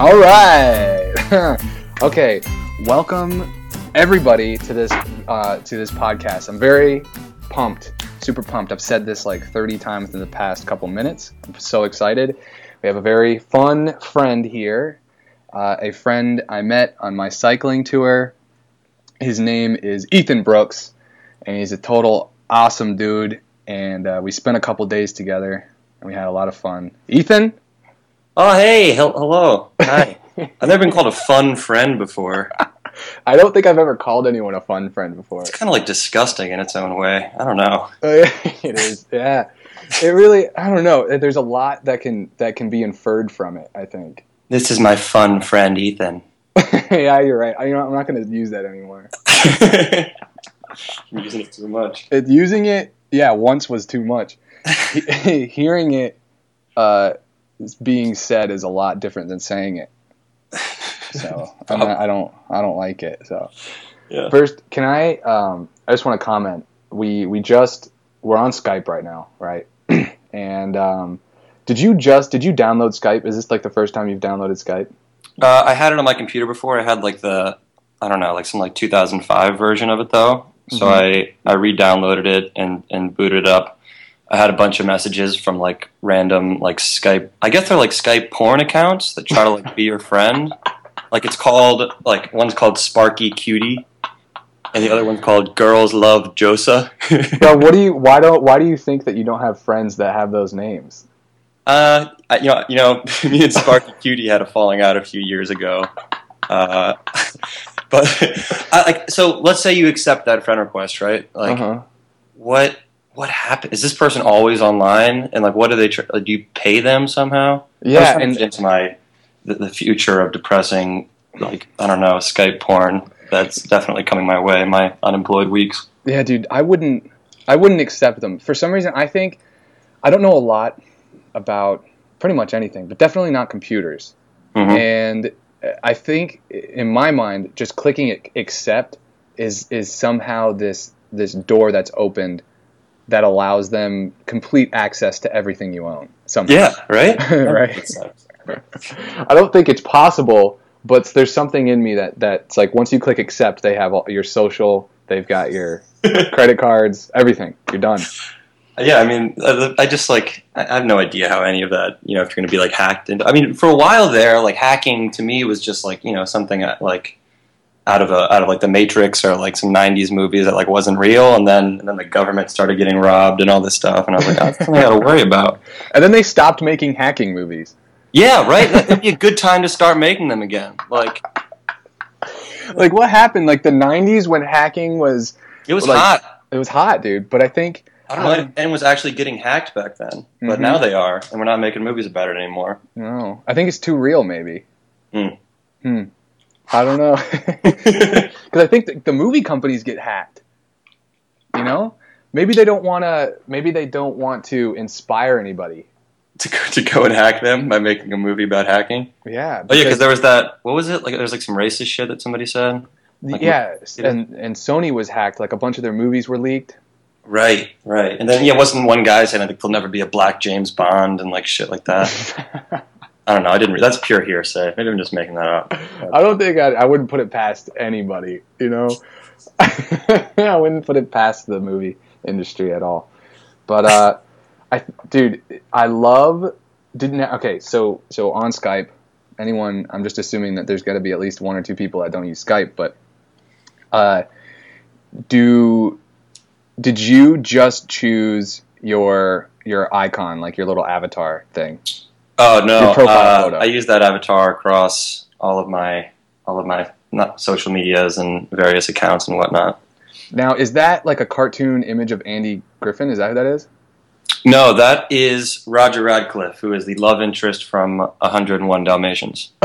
All right. okay. Welcome everybody to this uh, to this podcast. I'm very pumped, super pumped. I've said this like 30 times in the past couple minutes. I'm so excited. We have a very fun friend here, uh, a friend I met on my cycling tour. His name is Ethan Brooks, and he's a total awesome dude. And uh, we spent a couple days together, and we had a lot of fun. Ethan, Oh, hey, hel- hello. Hi. I've never been called a fun friend before. I don't think I've ever called anyone a fun friend before. It's kind of like disgusting in its own way. I don't know. it is, yeah. It really, I don't know. There's a lot that can that can be inferred from it. I think. This is my fun friend, Ethan. yeah, you're right. I, you know, I'm not going to use that anymore. I'm using it too much. It, using it, yeah, once was too much. Hearing it uh, being said is a lot different than saying it. So not, I don't, I don't like it. So Yeah. first, can I? Um, I just want to comment. We we just we're on Skype right now, right? and um, did you just did you download Skype? Is this like the first time you've downloaded Skype? Uh, I had it on my computer before. I had like the, I don't know, like some like 2005 version of it though. So I, I re-downloaded it and, and booted it up. I had a bunch of messages from like random like Skype. I guess they're like Skype porn accounts that try to like be your friend. Like it's called like one's called Sparky Cutie, and the other one's called Girls Love Josa. Bro, what do you? Why don't? Why do you think that you don't have friends that have those names? Uh, I- you know, you know, me and Sparky Cutie had a falling out a few years ago. Uh, but I, like, so let's say you accept that friend request, right? Like, uh-huh. what what happened? Is this person always online? And like, what do they? Tr- do you pay them somehow? Yeah, and into my the, the future of depressing, like I don't know, Skype porn. That's definitely coming my way. My unemployed weeks. Yeah, dude, I wouldn't I wouldn't accept them. For some reason, I think I don't know a lot about pretty much anything, but definitely not computers. Mhm. And I think in my mind, just clicking accept is is somehow this this door that's opened that allows them complete access to everything you own. Somehow. Yeah, right. right. I don't think it's possible, but there's something in me that that's like once you click accept, they have all your social, they've got your credit cards, everything. You're done. Yeah, I mean, uh, I just like I I have no idea how any of that, you know, if you're going to be like hacked into. I mean, for a while there, like hacking to me was just like you know something like out of a out of like the Matrix or like some '90s movies that like wasn't real, and then and then the government started getting robbed and all this stuff, and I was like, oh, that's something I got to worry about. And then they stopped making hacking movies. Yeah, right. That'd be a good time to start making them again. Like Like what happened? Like the '90s when hacking was it was Like- hot. it was hot, dude. But I think I don't know if anyone was actually getting hacked back then, but Mhm. now they are, and we're not making movies about it anymore. no, I think it's too real. Maybe. Hmm. Hmm. I don't know. Because I think the, the movie companies get hacked. You know, maybe they don't want to. Maybe they don't want to inspire anybody. to go, to go and hack them by making a movie about hacking. Yeah. Oh yeah, because there was that. What was it? Like there was like some racist shit that somebody said. like, yeah, and and Sony was hacked. Like a bunch of their movies were leaked. Right, right. And then yeah, wasn't one guy saying like there'll never be a black James Bond and like shit like that. I don't know. I didn't. Re- that's pure hearsay. Maybe I'm just making that up. I don't think I, I wouldn't put it past anybody. You know, I wouldn't put it past the movie industry at all. But uh, I, dude, I love. Didn't okay. So so on Skype, anyone? I'm just assuming that there's got to be at least one or two people that don't use Skype. But uh, do did you just choose your your icon, like your little avatar thing? Oh no, uh. I use that avatar across all of my all of my not social medias and various accounts and whatnot. Now, is that like a cartoon image of Andy Griffith? Is that who that is? No, that is Roger Radcliffe, who is the love interest from 101 Dalmatians.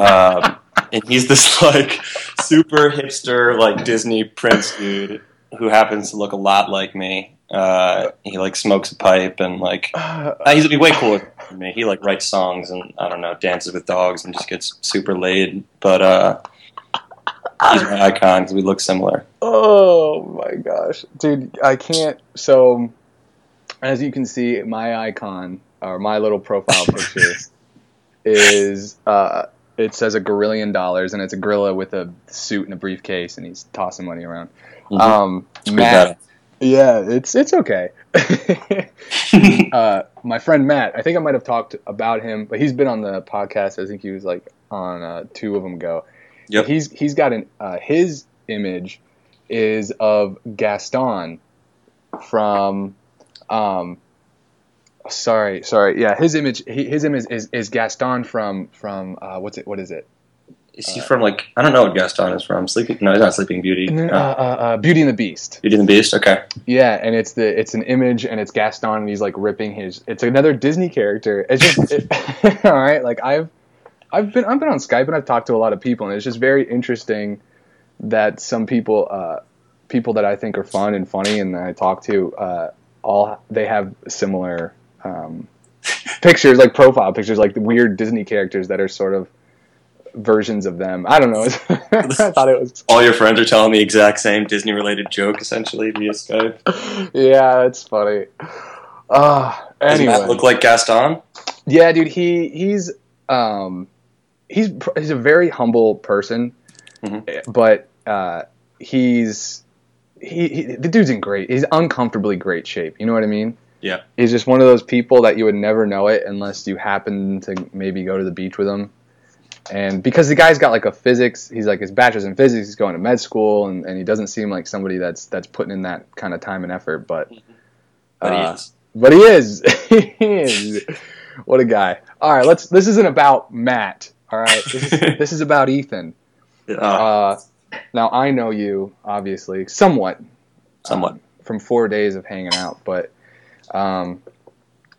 Um, and he's this like super hipster like Disney prince dude who happens to look a lot like me. Uh, he like smokes a pipe and like uh, he's he's way cooler than me. He like writes songs and I don't know dances with dogs and just gets super laid. But uh, he's my icon because we look similar. oh my gosh, dude, I can't. So, as you can see, my icon or my little profile picture is uh, it says a gorillion dollars, and it's a gorilla with a suit and a briefcase, and he's tossing money around. Mhm. Um, Matt, yeah, it's it's okay. uh, my friend Matt, I think I might have talked about him, but he's been on the podcast. I think he was like on uh, two of them go. Yep. He's he's got an uh, his image is of Gaston from um sorry sorry yeah his image he, his image is, is Gaston from from uh, what's it what is it Is he from like I don't know what Gaston is from? Sleeping? No, he's not Sleeping Beauty. uh, Uh, uh, Beauty and the Beast Beauty and the Beast. Okay. Yeah, and it's the it's an image and it's Gaston and he's like ripping his. It's another Disney character. It's just it, all right. Like I've I've been I've been on Skype and I've talked to a lot of people and it's just very interesting that some people uh, people that I think are fun and funny and that I talk to uh, all they have similar um, pictures like profile pictures like the weird Disney characters that are sort of versions of them. I don't know. I thought it was All your friends are telling the exact same Disney related joke essentially via Skype. yeah, it's funny. Uh, Does anyway, Matt look like Gaston? yeah, dude, he he's um he's he's a very humble person, Mhm. but uh, he's he, he the dude's in great. He's uncomfortably great shape. You know what I mean? Yeah. He's just one of those people that you would never know it unless you happen to maybe go to the beach with him. And because the guy's got like a physics, he's like his bachelor's in physics. He's going to med school, and, and he doesn't seem like somebody that's that's putting in that kind of time and effort. But But he Uh, is. but he is. he is. What a guy. All right, let's. This isn't about Matt. All right, this is, this is about Ethan. Uh, Uh, now I know you obviously somewhat, somewhat. um, from four days of hanging out. But um,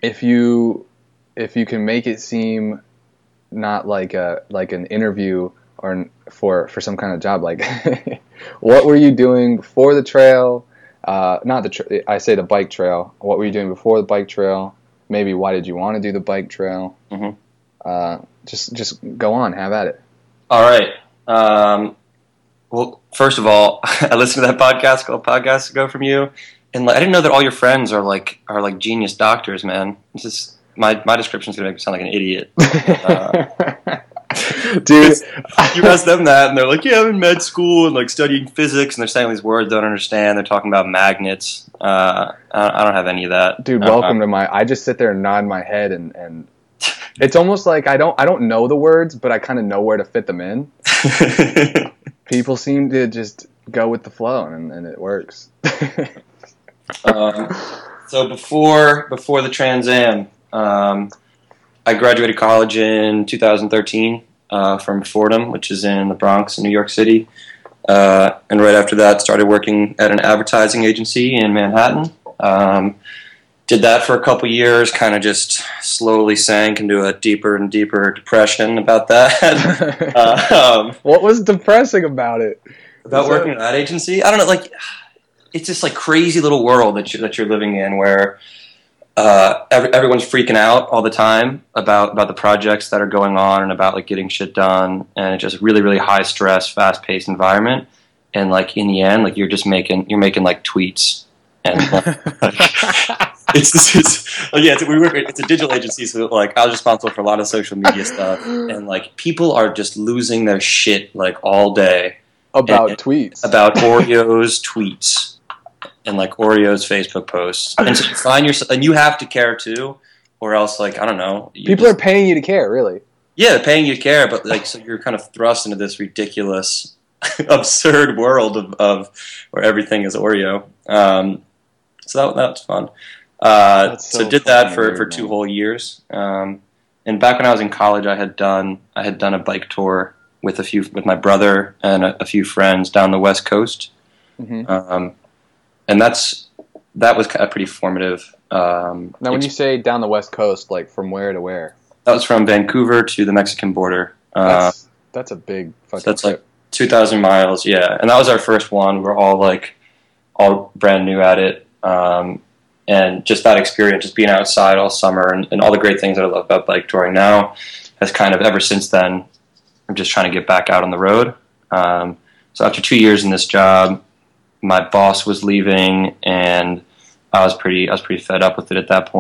if you if you can make it seem not like a like an interview or an, for for some kind of job, like what were you doing before the trail? Uh, not the tra- I say the bike trail. What were you doing before the bike trail? Maybe why did you want to do the bike trail? Mhm. Uh, just just go on, have at it. All right. Um, well, first of all, I listened to that podcast called Podcasts Ago from you, and like, I didn't know that all your friends are like are like genius doctors, man. It's just my my description's gonna make me sound like an idiot. Dude, You ask them that, and they're like, "Yeah, I'm in med school and like studying physics," and they're saying these words I don't understand. They're talking about magnets. Uh, I don't have any of that, dude Uh, welcome to my i just sit there and nod my head and and it's almost like i don't i don't know the words but i kind of know where to fit them in people seem to just go with the flow and, and it works um, so before before the Trans Am, um, I graduated college in 2013 uh, from Fordham, which is in the Bronx, in New York City. Uh, and right after that, started working at an advertising agency in Manhattan. Um, did that for a couple years, kind of just slowly sank into a deeper and deeper depression about that. uh, um, what was depressing about it about Is working at that agency. I don't know, like it's this like crazy little world that you that you're living in where uh, every, everyone's freaking out all the time about about the projects that are going on and about like getting shit done, and it's just really really high stress, fast paced environment. And like in the end, like you're just making you're making like tweets and. Like, it's, it's, it's yeah, it's, we work. It's a digital agency, so like I was responsible for a lot of social media stuff, and like people are just losing their shit like all day about and- tweets about Oreo's tweets and like Oreo's Facebook posts, and so you find yourself, and you have to care too, or else like I don't know, people just- are paying you to care really yeah they're paying you to care, but like so you're kind of thrust into this ridiculous, absurd world of, of where everything is Oreo. Um, so that that was fun. Uh, That's so, so did that for, weird, for two man. whole years. Um, and back when I was in college, I had done I had done a bike tour with a few with my brother and a, a few friends down the west coast. hmm Um, and that's that was kind of pretty formative. Um, now when you say down the west coast like from where to where that was from Vancouver to the Mexican border. Uh, that's that's a big fucking that's trip. like 2,000 miles, yeah. And that was our first one. We're all like, all brand new at it. Um, and just that experience, just being outside all summer and, and all the great things that I love about bike touring now has kind of ever since then, I'm just trying to get back out on the road. Um, so after two years in this job, my boss was leaving and I was pretty, I was pretty fed up with it at that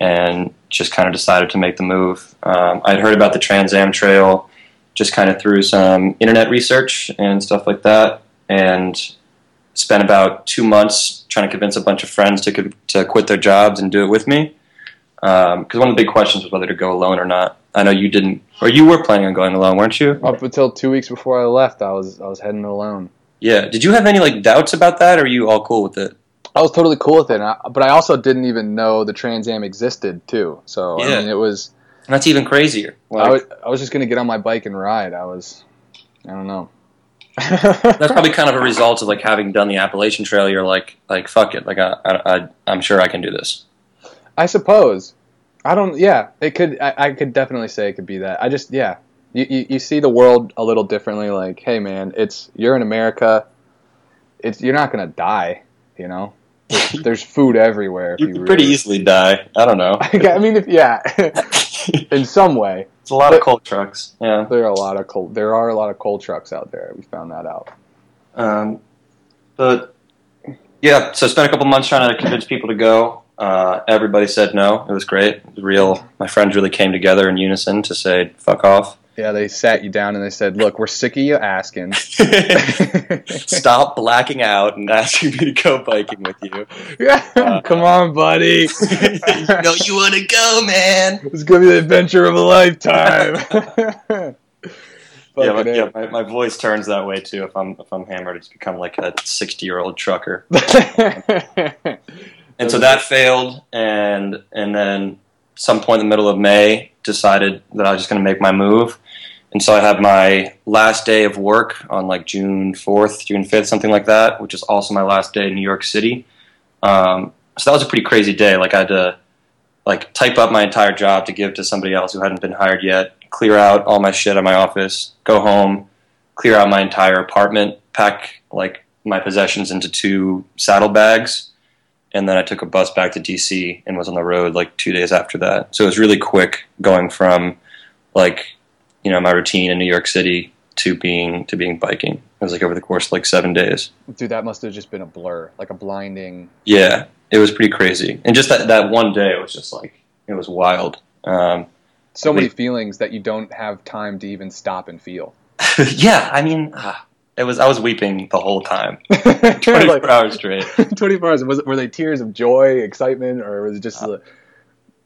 and just kind of decided to make the move. Um, I'd heard about the Trans Am Trail just kind of through some internet research and stuff like that, and spent about two months trying to convince a bunch of friends to to quit their jobs and do it with me. Because um, one of the big questions was whether to go alone or not. I know you didn't, or you were planning on going alone, weren't you? Up until two weeks before I left, I was I was heading alone. Yeah. Did you have any like doubts about that, or are you all cool with it? I was totally cool with it, but I also didn't even know the Trans Am existed too. So yeah. I mean, it was. That's even crazier. Like, I, was, I was just gonna get on my bike and ride. I was, I don't know. that's probably kind of a result of like having done the Appalachian Trail. You're like, like fuck it, like I, I, I'm sure I can do this. I suppose. I don't. Yeah, it could. I, I could definitely say it could be that. I just, yeah, you, you, you see the world a little differently. Like, hey, man, it's you're in America. It's you're not gonna die. You know, there's, there's food everywhere. you, you could really. pretty easily die. I don't know. I mean, if, yeah, in some way. It's a lot but of coal trucks. Yeah, there are a lot of coal. There are a lot of coal trucks out there. We found that out. Um, but yeah, so I spent a couple months trying to convince people to go. Uh, everybody said no. It was great. It was real. My friends really came together in unison to say "fuck off." Yeah, they sat you down and they said, "Look, we're sick of you asking. Stop blacking out and asking me to go biking with you." Yeah, uh, come on, buddy. you know you want to go, man. It's gonna be the adventure of a lifetime. yeah, my, yeah my, my, voice turns that way too. If I'm if I'm hammered, it's become like a sixty year old trucker. and so that failed, and and then some point in the middle of May, decided that I was just going to make my move. And so I had my last day of work on like June 4th, June 5th, something like that, which is also my last day in New York City. Um, so that was a pretty crazy day. Like I had to like type up my entire job to give to somebody else who hadn't been hired yet, clear out all my shit at my office, go home, clear out my entire apartment, pack like my possessions into two saddlebags, and then I took a bus back to DC and was on the road like two days after that. So it was really quick going from like you know my routine in New York City to being to being biking. It was like over the course of like seven days. Dude, that must have just been a blur, like a blinding. Yeah, it was pretty crazy, and just that that one day was just like it was wild. Um, so many feelings that you don't have time to even stop and feel. yeah, I mean, uh, it was I was weeping the whole time, twenty four like, hours straight. Twenty four hours. Was it, were they tears of joy, excitement, or was it just uh,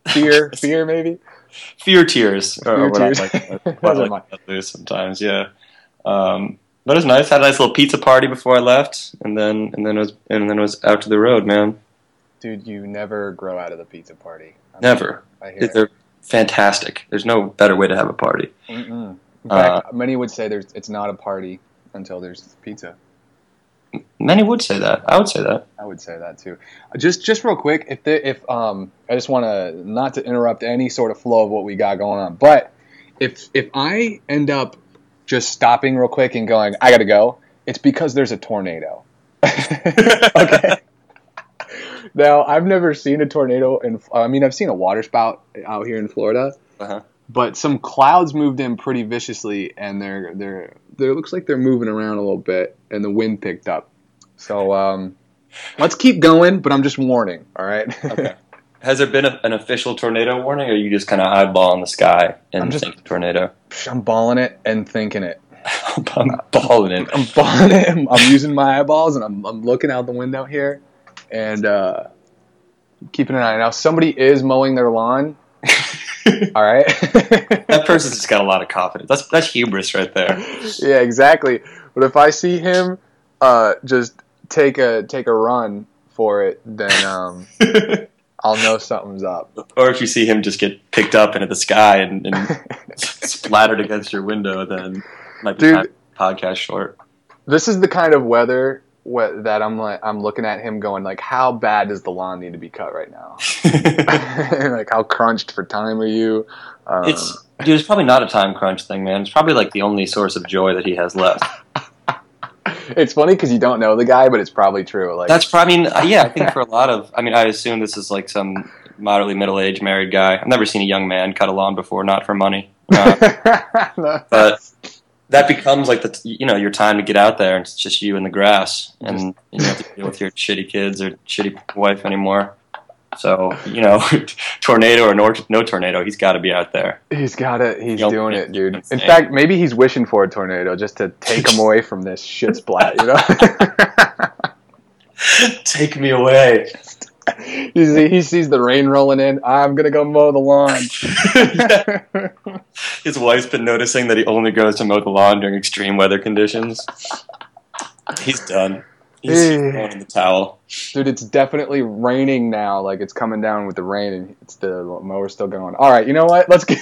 fear? fear, maybe. Fear tears. Fear or, tears. Like, what like do sometimes, yeah. Um, but it was nice. Had a nice little pizza party before I left, and then and then it was and then it was out to the road, man. Dude, you never grow out of the pizza party. I'm never. I hear They're it. fantastic. There's no better way to have a party. Mm-mm. In fact, uh, many would say there's it's not a party until there's pizza. Many would say that. I would say that. I would say that too. Just just real quick, if the, if um, I just want to not to interrupt any sort of flow of what we got going on, but if if I end up just stopping real quick and going, I gotta go, it's because there's a tornado. okay. now I've never seen a tornado, and I mean I've seen a waterspout out here in Florida. Uh-huh but some clouds moved in pretty viciously, and they're they're they looks like they're moving around a little bit, and the wind picked up. So um, let's keep going, but I'm just warning. All right. okay. Has there been a, an official tornado warning, or are you just kind of eyeballing the sky and I'm just, thinking tornado? I'm balling it and thinking it. I'm balling it. I'm balling it. I'm, I'm, using my eyeballs, and I'm, I'm looking out the window here, and uh, keeping an eye. Now somebody is mowing their lawn. All right. that person's just got a lot of confidence. That's that's hubris right there. Yeah, exactly. But if I see him uh, just take a take a run for it, then um, I'll know something's up. Or if you see him just get picked up into the sky and, and splattered against your window, then might be Dude, podcast short. This is the kind of weather what, that I'm like I'm looking at him going like how bad does the lawn need to be cut right now? like how crunched for time are you? Um, it's dude, it's probably not a time crunch thing, man. It's probably like the only source of joy that he has left. it's funny because you don't know the guy, but it's probably true. Like that's probably I mean, uh, yeah, I think for a lot of I mean, I assume this is like some moderately middle aged married guy. I've never seen a young man cut a lawn before, not for money. Uh, but that becomes like the you know your time to get out there and it's just you in the grass and you don't have to deal with your shitty kids or shitty wife anymore. So you know, tornado or no, no tornado, he's got to be out there. He's got it. He's Yep. doing it, dude. In fact, maybe he's wishing for a tornado just to take him away from this shit splat. You know. Take me away. He, see- he sees the rain rolling in. I'm gonna go mow the lawn. His wife's been noticing that he only goes to mow the lawn during extreme weather conditions. He's done. He's Eh. throwing in the towel. Dude, it's definitely raining now. Like it's coming down with the rain, and it's the mower's still going. All right, you know what? Let's get.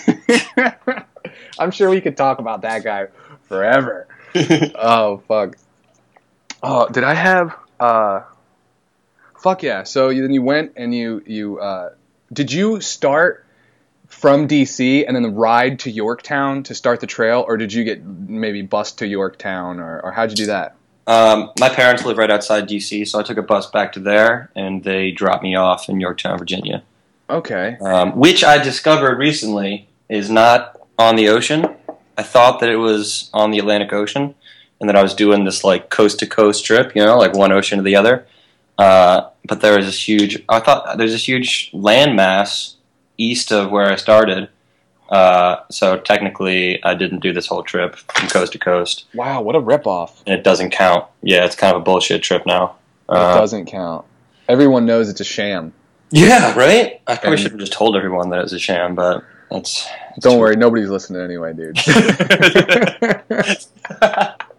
I'm sure we could talk about that guy forever. Oh fuck. Oh, did I have? uh Fuck yeah! So you, then you went and you you uh, did you start from DC and then ride to Yorktown to start the trail, or did you get maybe bus to Yorktown, or, or how'd you do that? Um, my parents live right outside DC, so I took a bus back to there, and they dropped me off in Yorktown, Virginia, Okay. um, which I discovered recently is not on the ocean. I thought that it was on the Atlantic Ocean, and that I was doing this like coast to coast trip, you know, like one ocean to the other. Uh, but there was this huge. I thought there's this huge landmass east of where I started. Uh, so technically, I didn't do this whole trip from coast to coast, Wow, what a ripoff! and it doesn't count. Yeah, it's kind of a bullshit trip now. It Uh, doesn't count. Everyone knows it's a sham. yeah, right. I probably should have just told everyone that it was a sham, but it's. it's Don't true. worry, nobody's listening anyway, dude.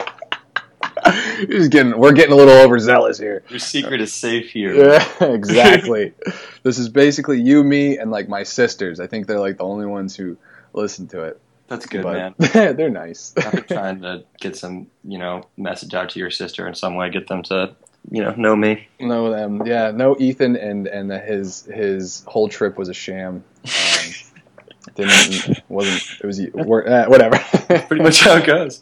He's getting, we're getting a little overzealous here. Your secret is safe here. Yeah, exactly. this is basically you, me, and like my sisters. I think they're like the only ones who listen to it. That's good, but man. they're nice. I've been trying to get some, you know, message out to your sister in some way, get them to, you know, know me. Know them. Yeah, Know Ethan and and his his whole trip was a sham. Um, didn't wasn't it was uh, whatever. Pretty much how it goes.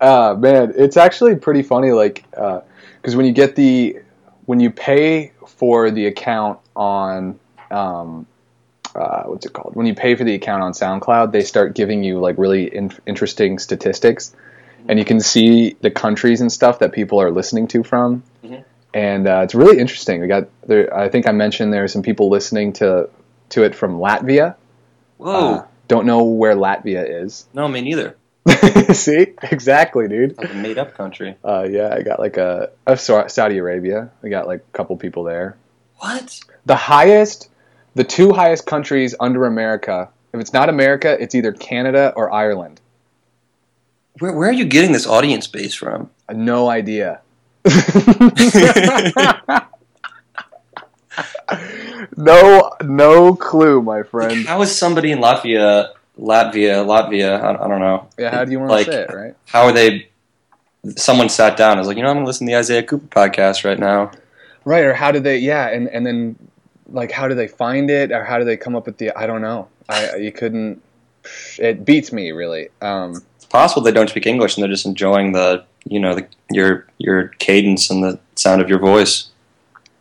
Uh, man, it's actually pretty funny. Like, because when you get the when you pay for the account on um, uh, what's it called? When you pay for the account on SoundCloud, they start giving you like really in- interesting statistics, and you can see the countries and stuff that people are listening to from. Mhm. And uh, it's really interesting. We got there. I think I mentioned there are some people listening to to it from Latvia. Whoa. Uh, don't know where Latvia is. no, me neither. see, exactly, dude. Like a made up country. Uh, yeah, I got like a, a Saudi Arabia. I got like a couple people there. What? The highest, the two highest countries under America. If it's not America, it's either Canada or Ireland. Where, where are you getting this audience base from? No idea. no, no clue, my friend. How is somebody in Latvia, Latvia, Latvia, I, I don't know. Yeah, how do you want Like- to say it, right? How are they? Someone sat down and was like, you know, I'm to listen to the Isaiah Cooper podcast right now. Right, or how do they? Yeah, and and then like how do they find it, or how do they come up with the? I don't know. I you couldn't. It beats me really. Um, It's possible they don't speak English and they're just enjoying the, you know, the, your your cadence and the sound of your voice.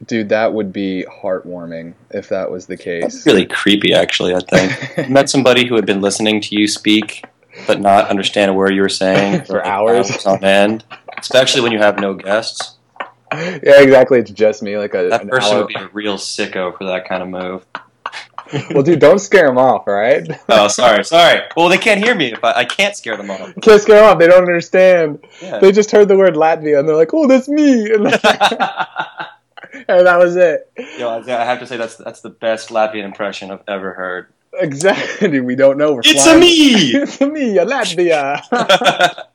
Dude, that would be heartwarming if that was the That's case. really creepy, actually. I think met somebody who had been listening to you speak, but not understand a word you were saying For like, hours. on end. Especially when you have no guests. yeah, exactly. It's just me, like a That an person hour. would be a real sicko for that kind of move. well, dude, don't scare them off, right? Oh, sorry, sorry. Well, they can't hear me if I, I can't scare them off. Can't scare them off. They don't understand. Yeah. They just heard the word Latvia and they're like, "Oh, that's me," and, that was it. Yo, I have to say that's that's the best Latvian impression I've ever heard. Exactly. We don't know. We're It's flying- a me. it's a me, a Latvia.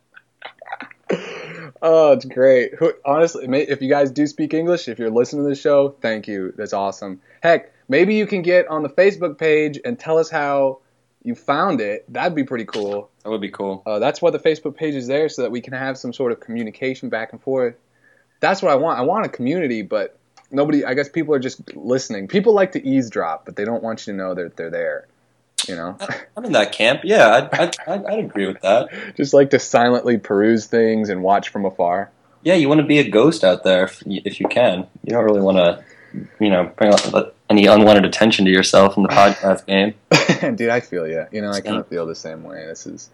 oh, it's great. Honestly, if you guys do speak English, if you're listening to the show, thank you. That's awesome. Heck, maybe you can get on the Facebook page and tell us how you found it. That'd be pretty cool. that would be cool. Uh, that's why the Facebook page is there, so that we can have some sort of communication back and forth. That's what I want. I want a community, but nobody. I guess people are just listening. People like to eavesdrop, but they don't want you to know that they're there. You know, I'm in that camp. Yeah, I'd, I'd, I'd, agree with that. just like to silently peruse things and watch from afar. Yeah, you want to be a ghost out there if you, if you can. You don't really want to, you know, bring any unwanted attention to yourself in the podcast game. Dude, I feel you. You know, I kind of feel the same way. This is.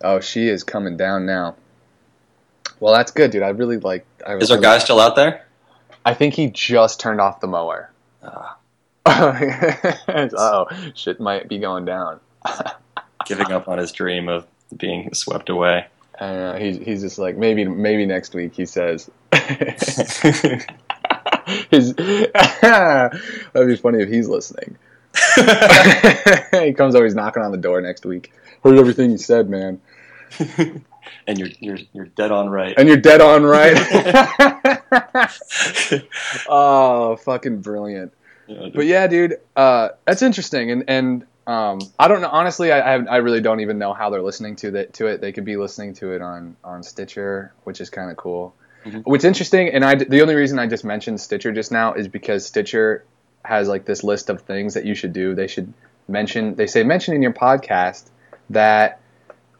Oh, she is coming down now. Well, that's good, dude. I really like. I, Is our guy still out there? I think he just turned off the mower. Uh, oh, shit might be going down. giving up on his dream of being swept away. I. He's he's just like maybe maybe next week he says. His that'd be funny if he's listening. he comes over, he's knocking on the door next week. Heard everything you said, man, and you're you're you're dead on right. and you're dead on right. oh, fucking brilliant! Yeah, But yeah, dude, uh, that's interesting, and and um, I don't know. Honestly, I, I really don't even know how they're listening to that to it. They could be listening to it on on Stitcher, which is kind of cool. Mhm. What's interesting, and I the only reason I just mentioned Stitcher just now is because Stitcher has like this list of things that you should do. They should mention. They say mention in your podcast that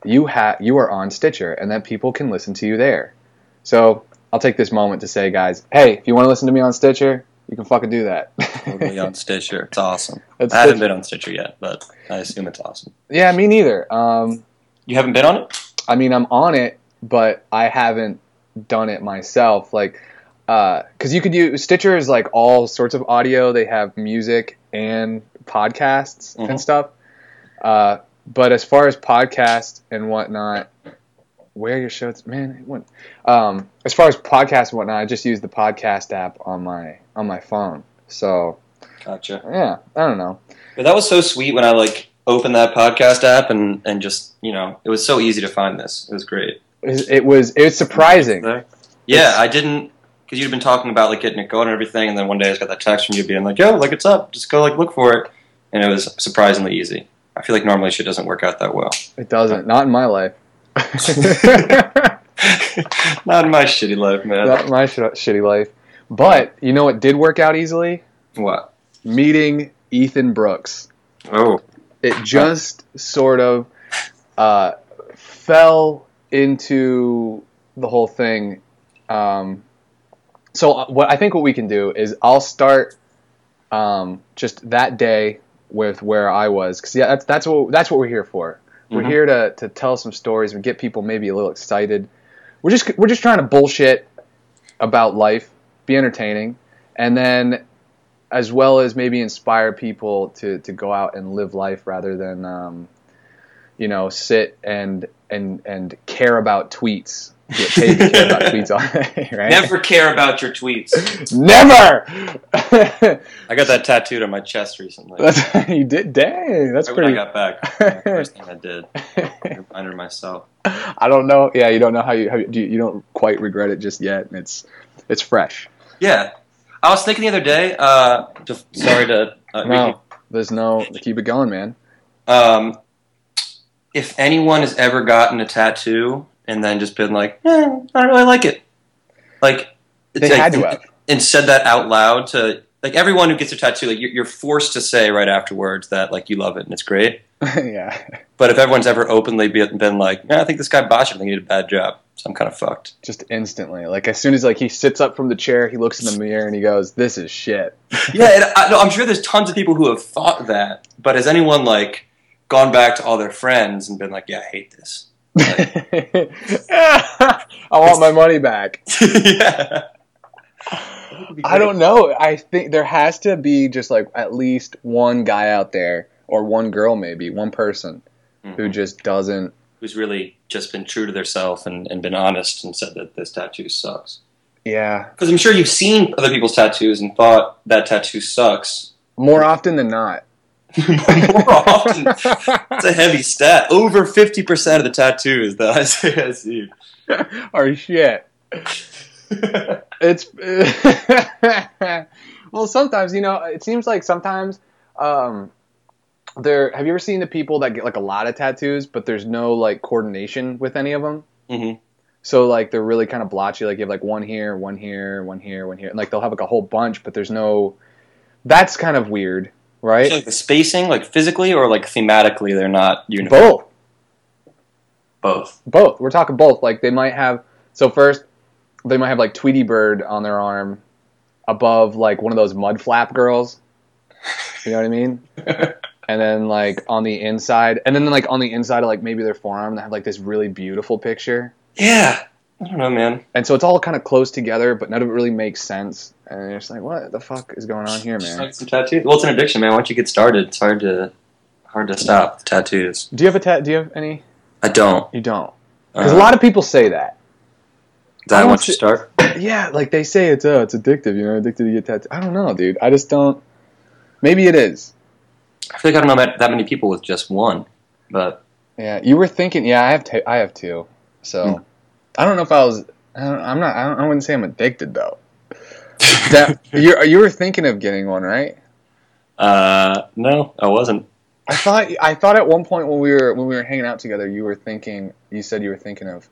you have you are on Stitcher and that people can listen to you there. So I'll take this moment to say, guys, hey, if you want to listen to me on Stitcher, you can fucking do that. totally on Stitcher. It's awesome. That's I haven't been on Stitcher yet, but I assume it's awesome. Yeah, me neither. Um, You haven't been on it? I mean, I'm on it, but I haven't done it myself. Like, because you could use Stitcher is like all sorts of audio. They have music and podcasts Mhm. and stuff. Uh, but as far as podcasts and whatnot, where your shows, man, it went. Um, as far as podcasts and whatnot, I just use the podcast app on my on my phone. So Gotcha. yeah, I don't know. But that was so sweet when I like opened that podcast app and and just you know it was so easy to find this. It was great. It was it was surprising. Yeah, I didn't because you'd been talking about like getting it going and everything, and then one day I just got that text from you being like, "Yo, like it's up. Just go like look for it," and it was surprisingly easy. I feel like normally shit doesn't work out that well. It doesn't. Not in my life. Not in my shitty life, man. Not my sh- shitty life. But you know what did work out easily? What? Meeting Ethan Brooks. Oh, It just sort of uh, fell into the whole thing. Um, so uh, what I think what we can do is I'll start um, just that day with where I was because yeah that's that's what that's what we're here for. We're Mhm. here to, to tell some stories and get people maybe a little excited. We're just we're just trying to bullshit about life, be entertaining, and then as well as maybe inspire people to, to go out and live life rather than um, you know sit and and and care about tweets. Get paid to care about tweets all day, right? never care about your tweets. Never. I got that tattooed on my chest recently. that's you did. Dang, that's Right when I got back. First thing I did. Reminder myself. I don't know. Yeah, you don't know how you how you, you you don't quite regret it just yet. It's it's fresh. Yeah, I was thinking the other day. Uh, to, sorry to. Uh, No, there's no keep it going, man. Um, if anyone has ever gotten a tattoo and then just been like, eh, I don't really like it, like They like- had to have. and said that out loud to like everyone who gets a tattoo, like you're, you're forced to say right afterwards that like you love it and it's great. yeah, But if everyone's ever openly been like, yeah, I think this guy botched it, I think he did a bad job, so I'm kind of fucked. just instantly. Like as soon as like he sits up from the chair, he looks in the mirror and he goes, "This is shit." yeah, and I, no, I'm sure there's tons of people who have thought that, but has anyone like gone back to all their friends and been like, yeah, I hate this? I want my money back. yeah. I don't know. I think there has to be just like at least one guy out there or one girl maybe, one person who Mhm. just doesn't Who's really just been true to themselves and, and been honest and said that this tattoo sucks. yeah, Because I'm sure you've seen other people's tattoos and thought that tattoo sucks. more often than not. More often, it's a heavy stat. Over 50% of the tattoos that I say I see. are shit. It's well, sometimes you know. It seems like sometimes um, there. Have you ever seen the people that get like a lot of tattoos, but there's no like coordination with any of them? hmm So like they're really kind of blotchy. Like you have like one here, one here, one here, one here. And, like they'll have like a whole bunch, but there's no. That's kind of weird, right? So like the spacing, like physically or like thematically, they're not uniform. Both. Both. Both. We're talking both. Like they might have. So first, they might have like Tweety Bird on their arm, above like one of those mud flap girls. You know what I mean? and then like on the inside, and then like on the inside of like maybe their forearm, they have like this really beautiful picture. Yeah. I don't know, man. And so it's all kind of close together, but none of it really makes sense. And you're just like, what the fuck is going on here, man? like some tattoos. Well, it's an addiction, man. Once you get started, it's hard to hard to stop. Tattoos. Do you have a tat? Do you have any? I don't. You don't. Because Uh, a lot of people say that. that once don't you start. Yeah, like they say it's uh, it's addictive. You know, addicted to get tattooed. I don't know, dude. I just don't. Maybe it is. I feel like I don't know that, that many people with just one, but Yeah, you were thinking. Yeah, I have. T- I have two. So Hmm. I don't know if I was. I don't, I'm not. I, don't, I wouldn't say I'm addicted though. That you you were thinking of getting one, right? uh, no, I wasn't. I thought. I thought at one point when we were when we were hanging out together, you were thinking. You said you were thinking of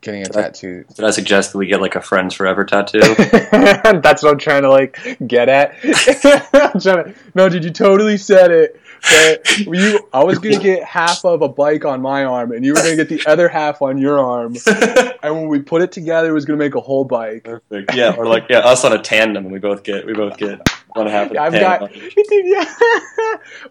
getting a Did I- tattoo. Did I suggest that we get like a friends forever tattoo? That's what I'm trying to like get at. To, no, dude, you totally said it. But you, I was gonna get half of a bike on my arm, and you were gonna get the other half on your arm. And when we put it together, it was gonna make a whole bike. Perfect. Yeah, or like yeah, us on a tandem, and we both get we both get one half. Of the I've tandem. got, dude, yeah.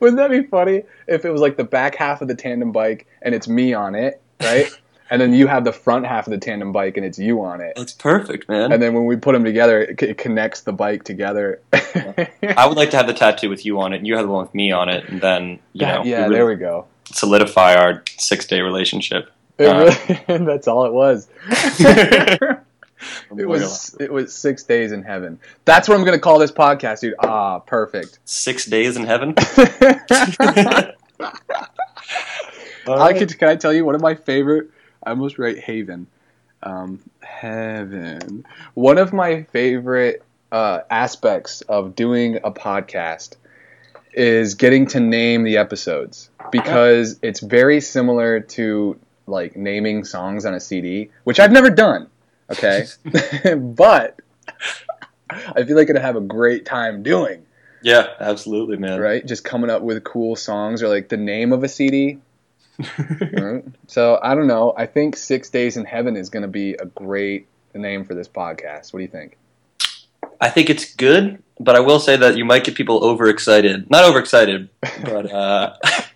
Wouldn't that be funny if it was like the back half of the tandem bike and it's me on it, right? And then you have the front half of the tandem bike and it's you on it. It's perfect, man. And then when we put them together, it, c- it connects the bike together. I would like to have the tattoo with you on it, and you have the one with me on it, and then you That- know, yeah, we there we go. solidify our six day relationship. Uh, really, that's all it was. it was it was six days in heaven. That's what I'm gonna call this podcast, dude. Ah, perfect. six days in heaven. I could, can I tell you one of my favorite? I almost write Haven. Um, heaven. One of my favorite uh, aspects of doing a podcast is getting to name the episodes because it's very similar to like naming songs on a CD, which I've never done. Okay, but I feel like I'd have a great time doing. yeah, absolutely, man. Right, just coming up with cool songs or like the name of a CD. Right? So I don't know. I think Six Days in Heaven is going to be a great name for this podcast. What do you think? I think it's good, but I will say that you might get people overexcited. Not overexcited, but uh,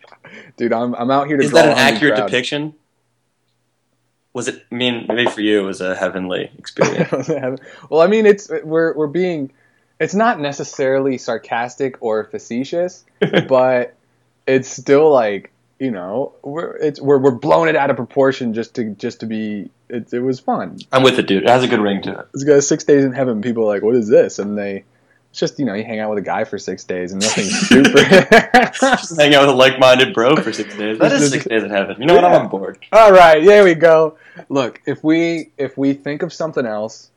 Dude, I'm, I'm out here to is draw that an accurate crowd. depiction? Was it? I mean, maybe for you, it was a heavenly experience. well, I mean, it's we're we're being it's not necessarily sarcastic or facetious, but it's still like you know we're it's we're we're blowing it out of proportion just to just to be it, it was fun. I'm with it, dude. It has a good ring to it. It's got six days in heaven. People are like, what is this? And they it's just you know you hang out with a guy for six days and nothing super. Just hang out with a like-minded bro for six days. That is six days in heaven. You know what? I'm Yeah. on board. All right, there we go. Look, if we if we think of something else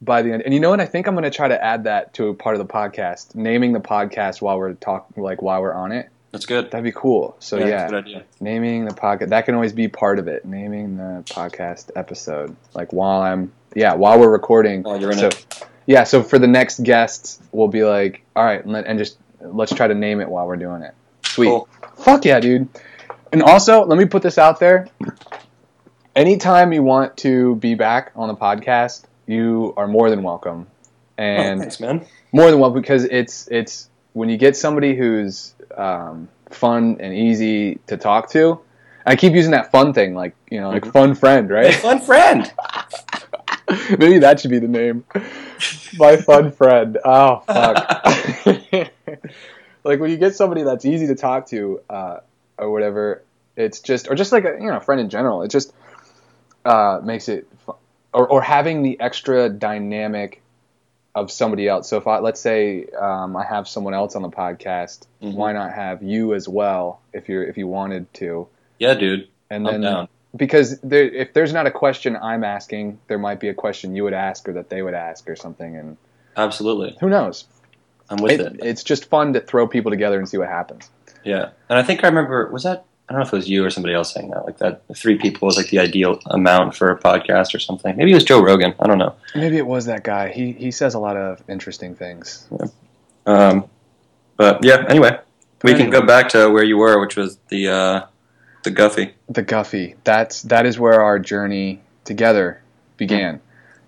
by the end, and you know what, I think I'm going to try to add that to a part of the podcast, naming the podcast while we're talking, like while we're on it. That's good. That'd be cool. So yeah, yeah, that's a good idea. naming the podcast that can always be part of it. Naming the podcast episode, like while I'm yeah while we're recording. While you're in so, it. Yeah, so for the next guests, we'll be like, all right, and, let- and just let's try to name it while we're doing it. Sweet. Cool. Fuck yeah, dude. And also, let me put this out there. Anytime you want to be back on the podcast, you are more than welcome. Oh, And thanks, man. more than welcome because it's it's when you get somebody who's um, fun and easy to talk to. I keep using that fun thing, like you know, like Mhm. fun friend, right? fun friend. Maybe that should be the name. My fun friend. Oh fuck. like when you get somebody that's easy to talk to, uh, or whatever, it's just, or just like a you know, a friend in general. It just uh, makes it, fu- or or having the extra dynamic of somebody else. So if I let's say um, I have someone else on the podcast, Mhm. why not have you as well if you're if you wanted to, Yeah, dude. and then because there, if there's not a question I'm asking, there might be a question you would ask or that they would ask or something, and Absolutely. who knows? I'm with It, it. it's just fun to throw people together and see what happens. Yeah, and I think I remember was that I don't know if it was you or somebody else saying that like that three people was like the ideal amount for a podcast or something. Maybe it was Joe Rogan. I don't know. Maybe it was that guy. He he says a lot of interesting things. Um, but yeah. Anyway, we can go back to where you were, which was the uh, the Guffey. The Guffey. That's that is where our journey together began.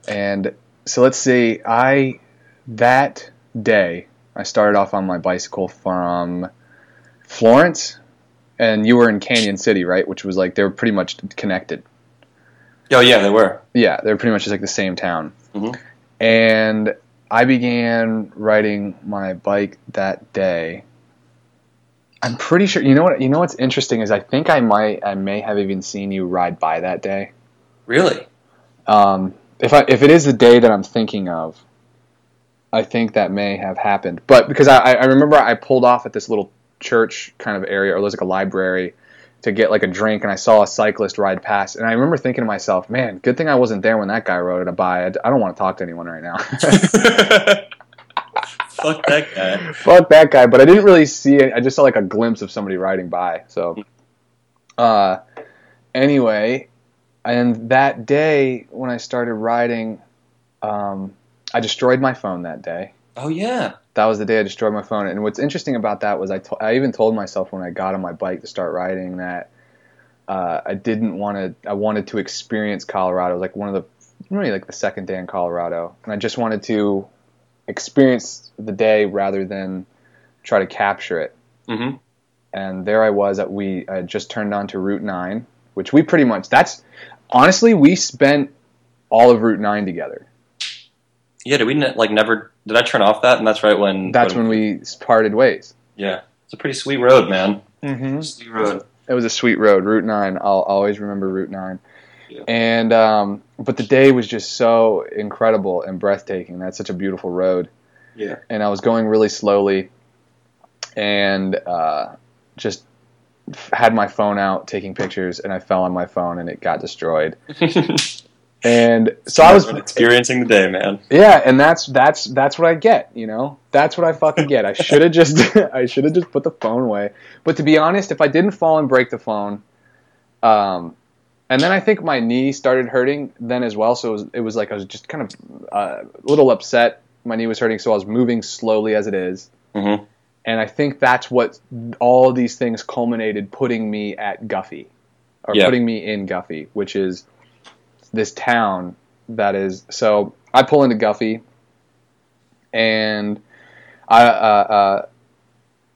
And so let's see. I that day I started off on my bicycle from Florence, and you were in Cañon City, right? Which was like they were pretty much connected. Oh yeah, they were. Yeah, they were pretty much just like the same town. Mhm. And I began riding my bike that day. I'm pretty sure. You know what? You know what's interesting is I think I might, I may have even seen you ride by that day. Really? Um, if I if it is the day that I'm thinking of, I think that may have happened. But because I, I remember I pulled off at this little church kind of area, or there's like a library, to get like a drink, and I saw a cyclist ride past, and I remember thinking to myself, "Man, good thing I wasn't there when that guy rode it by. I, I don't want to talk to anyone right now." Fuck that guy. Fuck that guy. But I didn't really see it. I just saw like a glimpse of somebody riding by. So, uh, anyway, and that day when I started riding, um, I destroyed my phone that day. Oh yeah. That was the day I destroyed my phone. And what's interesting about that was I, to- I even told myself when I got on my bike to start riding that uh, I didn't want to. I wanted to experience Colorado. It was like one of the really like the second day in Colorado, and I just wanted to experience the day rather than try to capture it. Mm-hmm. And there I was. At we I just turned on to Route Nine, which we pretty much. That's honestly we spent all of Route Nine together. Yeah. Did we ne- like never? Did I turn off that? And that's right when. That's when we parted ways. Yeah. It's a pretty sweet road, man. Mm-hmm. Sweet road. It was a sweet road, Route Nine. I'll always remember Route Nine. Yeah. And um, but the day was just so incredible and breathtaking. That's such a beautiful road. Yeah. And I was going really slowly, and uh, just f- had my phone out taking pictures, and I fell on my phone, and it got destroyed. And so I was experiencing the day, man. yeah, and that's that's that's what I get, you know. That's what I fucking get. I should have just I should have just put the phone away. But to be honest, if I didn't fall and break the phone, um, and then I think my knee started hurting then as well. So it was, it was like I was just kind of uh, a little upset. My knee was hurting, so I was moving slowly as it is. Mm-hmm. And I think that's what all these things culminated, putting me at Guffey, or Yeah. putting me in Guffey, which is this town that is. So I pull into Guffey, and I uh, uh,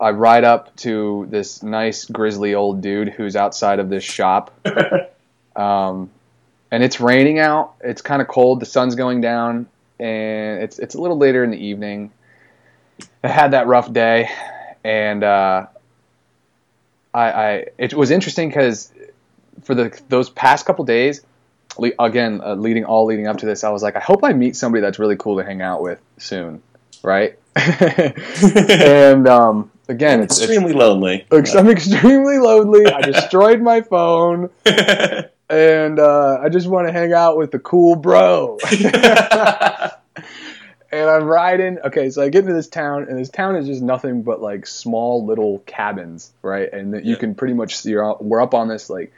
I ride up to this nice grizzly old dude who's outside of this shop, um, and it's raining out. It's kind of cold. The sun's going down, and it's it's a little later in the evening. I had that rough day, and uh, I, I it was interesting because for the those past couple days, le- again uh, leading all leading up to this, I was like, I hope I meet somebody that's really cool to hang out with soon, right? and um, again, it's, it's extremely lonely. I'm extremely lonely. I destroyed my phone, and uh, I just want to hang out with the cool bro. and I'm riding. Okay, so I get into this town, and this town is just nothing but like small little cabins, right? And that you Yeah. can pretty much see. You're, we're up on this like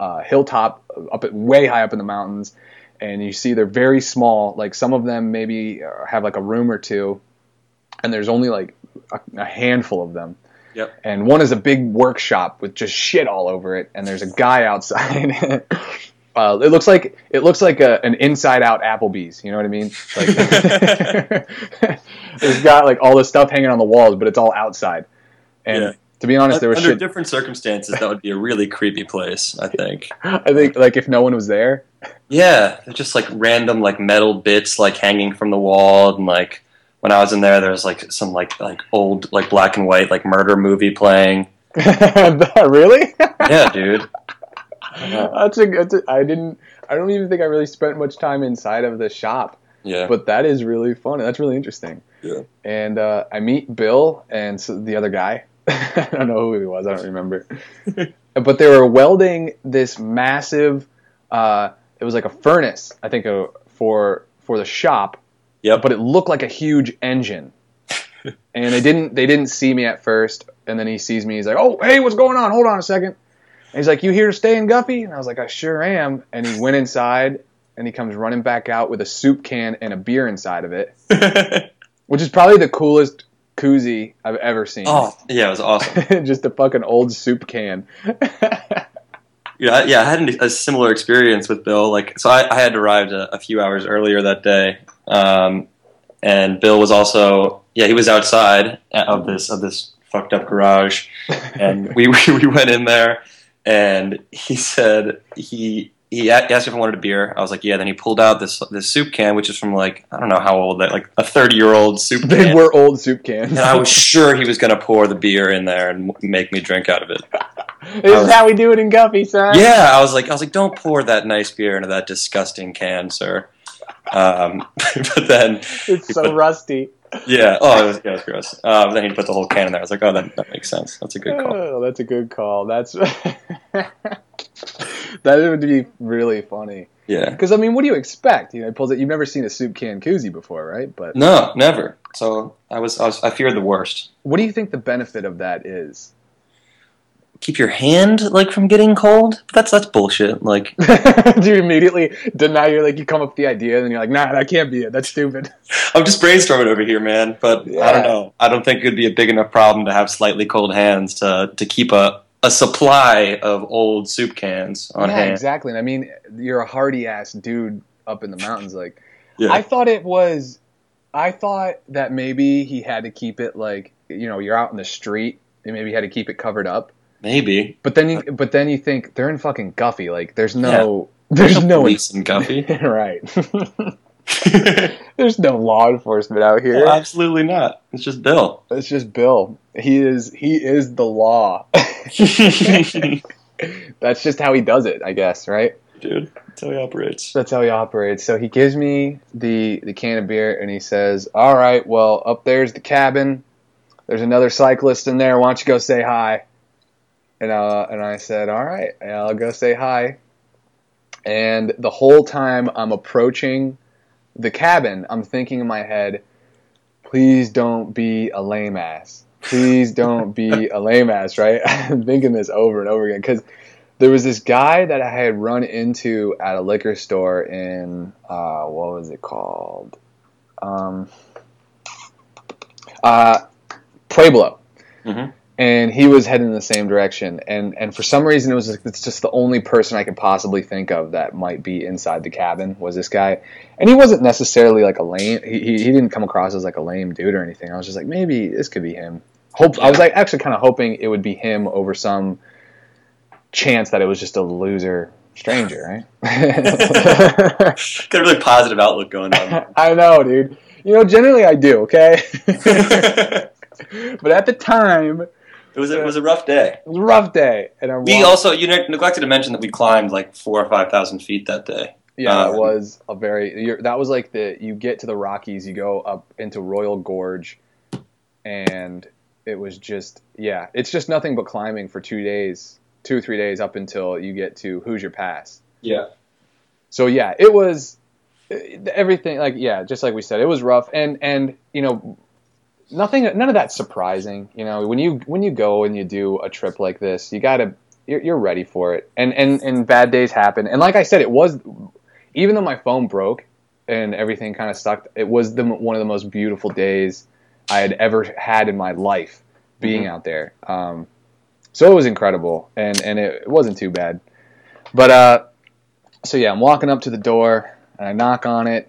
uh, hilltop, up at way high up in the mountains, and you see they're very small. Like some of them maybe have like a room or two, and there's only like a, a handful of them. Yep. And one is a big workshop with just shit all over it, and there's a guy outside. Uh, it looks like it looks like a, an inside out Applebee's. You know what I mean? Like, it's got like all the stuff hanging on the walls, but it's all outside. And Yeah. To be honest, there was Under shit. different circumstances, that would be a really creepy place. I think. I think like if no one was there, Yeah, just like random like metal bits like hanging from the wall, and like when I was in there, there was like some like like old like black and white like murder movie playing. really? Yeah, dude. that's a, that's a. I didn't. I don't even think I really spent much time inside of the shop. Yeah. but that is really fun. That's really interesting. Yeah. And uh, I meet Bill and the other guy. I don't know who he was. I don't remember. but they were welding this massive. Uh, it was like a furnace, I think, uh, for for the shop. Yep. But it looked like a huge engine. and they didn't they didn't see me at first. And then he sees me. He's like, "Oh, hey, what's going on? Hold on a second. And he's like, "You here to stay in Guffey?" And I was like, "I sure am." And he went inside, and he comes running back out with a soup can and a beer inside of it, which is probably the coolest koozie I've ever seen. oh, yeah, it was awesome. Just a fucking old soup can. Yeah, I- yeah, I had a similar experience with Bill. Like, so I, I had arrived a, a few hours earlier that day, um, and Bill was also yeah he was outside of this of this fucked up garage, and we we went in there, and he said he he asked if I wanted a beer. I was like, yeah. Then he pulled out this this soup can, which is from like I don't know how old that like a thirty year old soup They can. were old soup cans. and I was sure he was going to pour the beer in there and make me drink out of it. this is how we do it in Guffey, son. Yeah, I was like, I was like, don't pour that nice beer into that disgusting can, sir. Um, but then, It's so rusty. yeah, oh, it was, yeah, it was gross. Um, then he put the whole can in there. I was like, oh, that, that makes sense. That's a good call. Oh, that's a good call. That's that would be really funny. Yeah. Because I mean, what do you expect? You know, pulls it. You've never seen a soup can koozie before, right? But No, never. So I was, I was, I feared the worst. what do you think the benefit of that is? Keep your hand like from getting cold. That's that's bullshit. Like do you immediately deny? You're like you come up with the idea, and then you're like, nah, that can't be it. That's stupid. I'm just brainstorming over here, man. But I don't know. I don't think it'd be a big enough problem to have slightly cold hands to to keep a a supply of old soup cans on yeah, hand. exactly. And I mean, you're a hardy ass dude up in the mountains. Like, Yeah. I thought it was. I thought that maybe he had to keep it like you know you're out in the street and maybe he had to keep it covered up. Maybe. But then you but then you think they're in fucking Guffey. Like there's no there's no police in Guffey. right. there's no law enforcement out here. Absolutely not. It's just Bill. It's just Bill. He is he is the law. That's just how he does it, I guess, right? Dude, that's how he operates. That's how he operates. So he gives me the the can of beer and he says, "All right, well, up there's the cabin. There's another cyclist in there. Why don't you go say hi?" And uh, and I said, "All right, I'll go say hi." And the whole time I'm approaching the cabin, I'm thinking in my head, "Please don't be a lame ass. Please don't be a lame ass." Right? I'm thinking this over and over again because there was this guy that I had run into at a liquor store in uh, what was it called? Um, uh, Pueblo, Mhm. And he was heading in the same direction. And and for some reason, it was it's just the only person I could possibly think of that might be inside the cabin was this guy. And he wasn't necessarily like a lame. He, he, he didn't come across as like a lame dude or anything. I was just like maybe this could be him. Hope I was like actually kind of hoping it would be him over some chance that it was just a loser stranger, right? Got a really positive outlook going on. I know, dude. You know, generally I do, okay? but at the time, it was a, it was a rough day. It was a rough day, and I We walked- also you ne- neglected to mention that we climbed like four or five thousand feet that day. yeah, um, it was a very you're, that was like the you get to the Rockies, you go up into Royal Gorge, and it was just yeah, it's just nothing but climbing for two days, two or three days up until you get to Hoosier Pass. Yeah. so yeah, it was everything like yeah, just like we said, it was rough and and you know nothing none of that's surprising. You know, when you when you go and you do a trip like this, you got to you're, you're ready for it. And and and bad days happen. And like I said, it was even though my phone broke and everything kind of sucked, it was the one of the most beautiful days I had ever had in my life being Mhm. out there. Um, so it was incredible, and and it, it wasn't too bad. But uh, so yeah, I'm walking up to the door and I knock on it,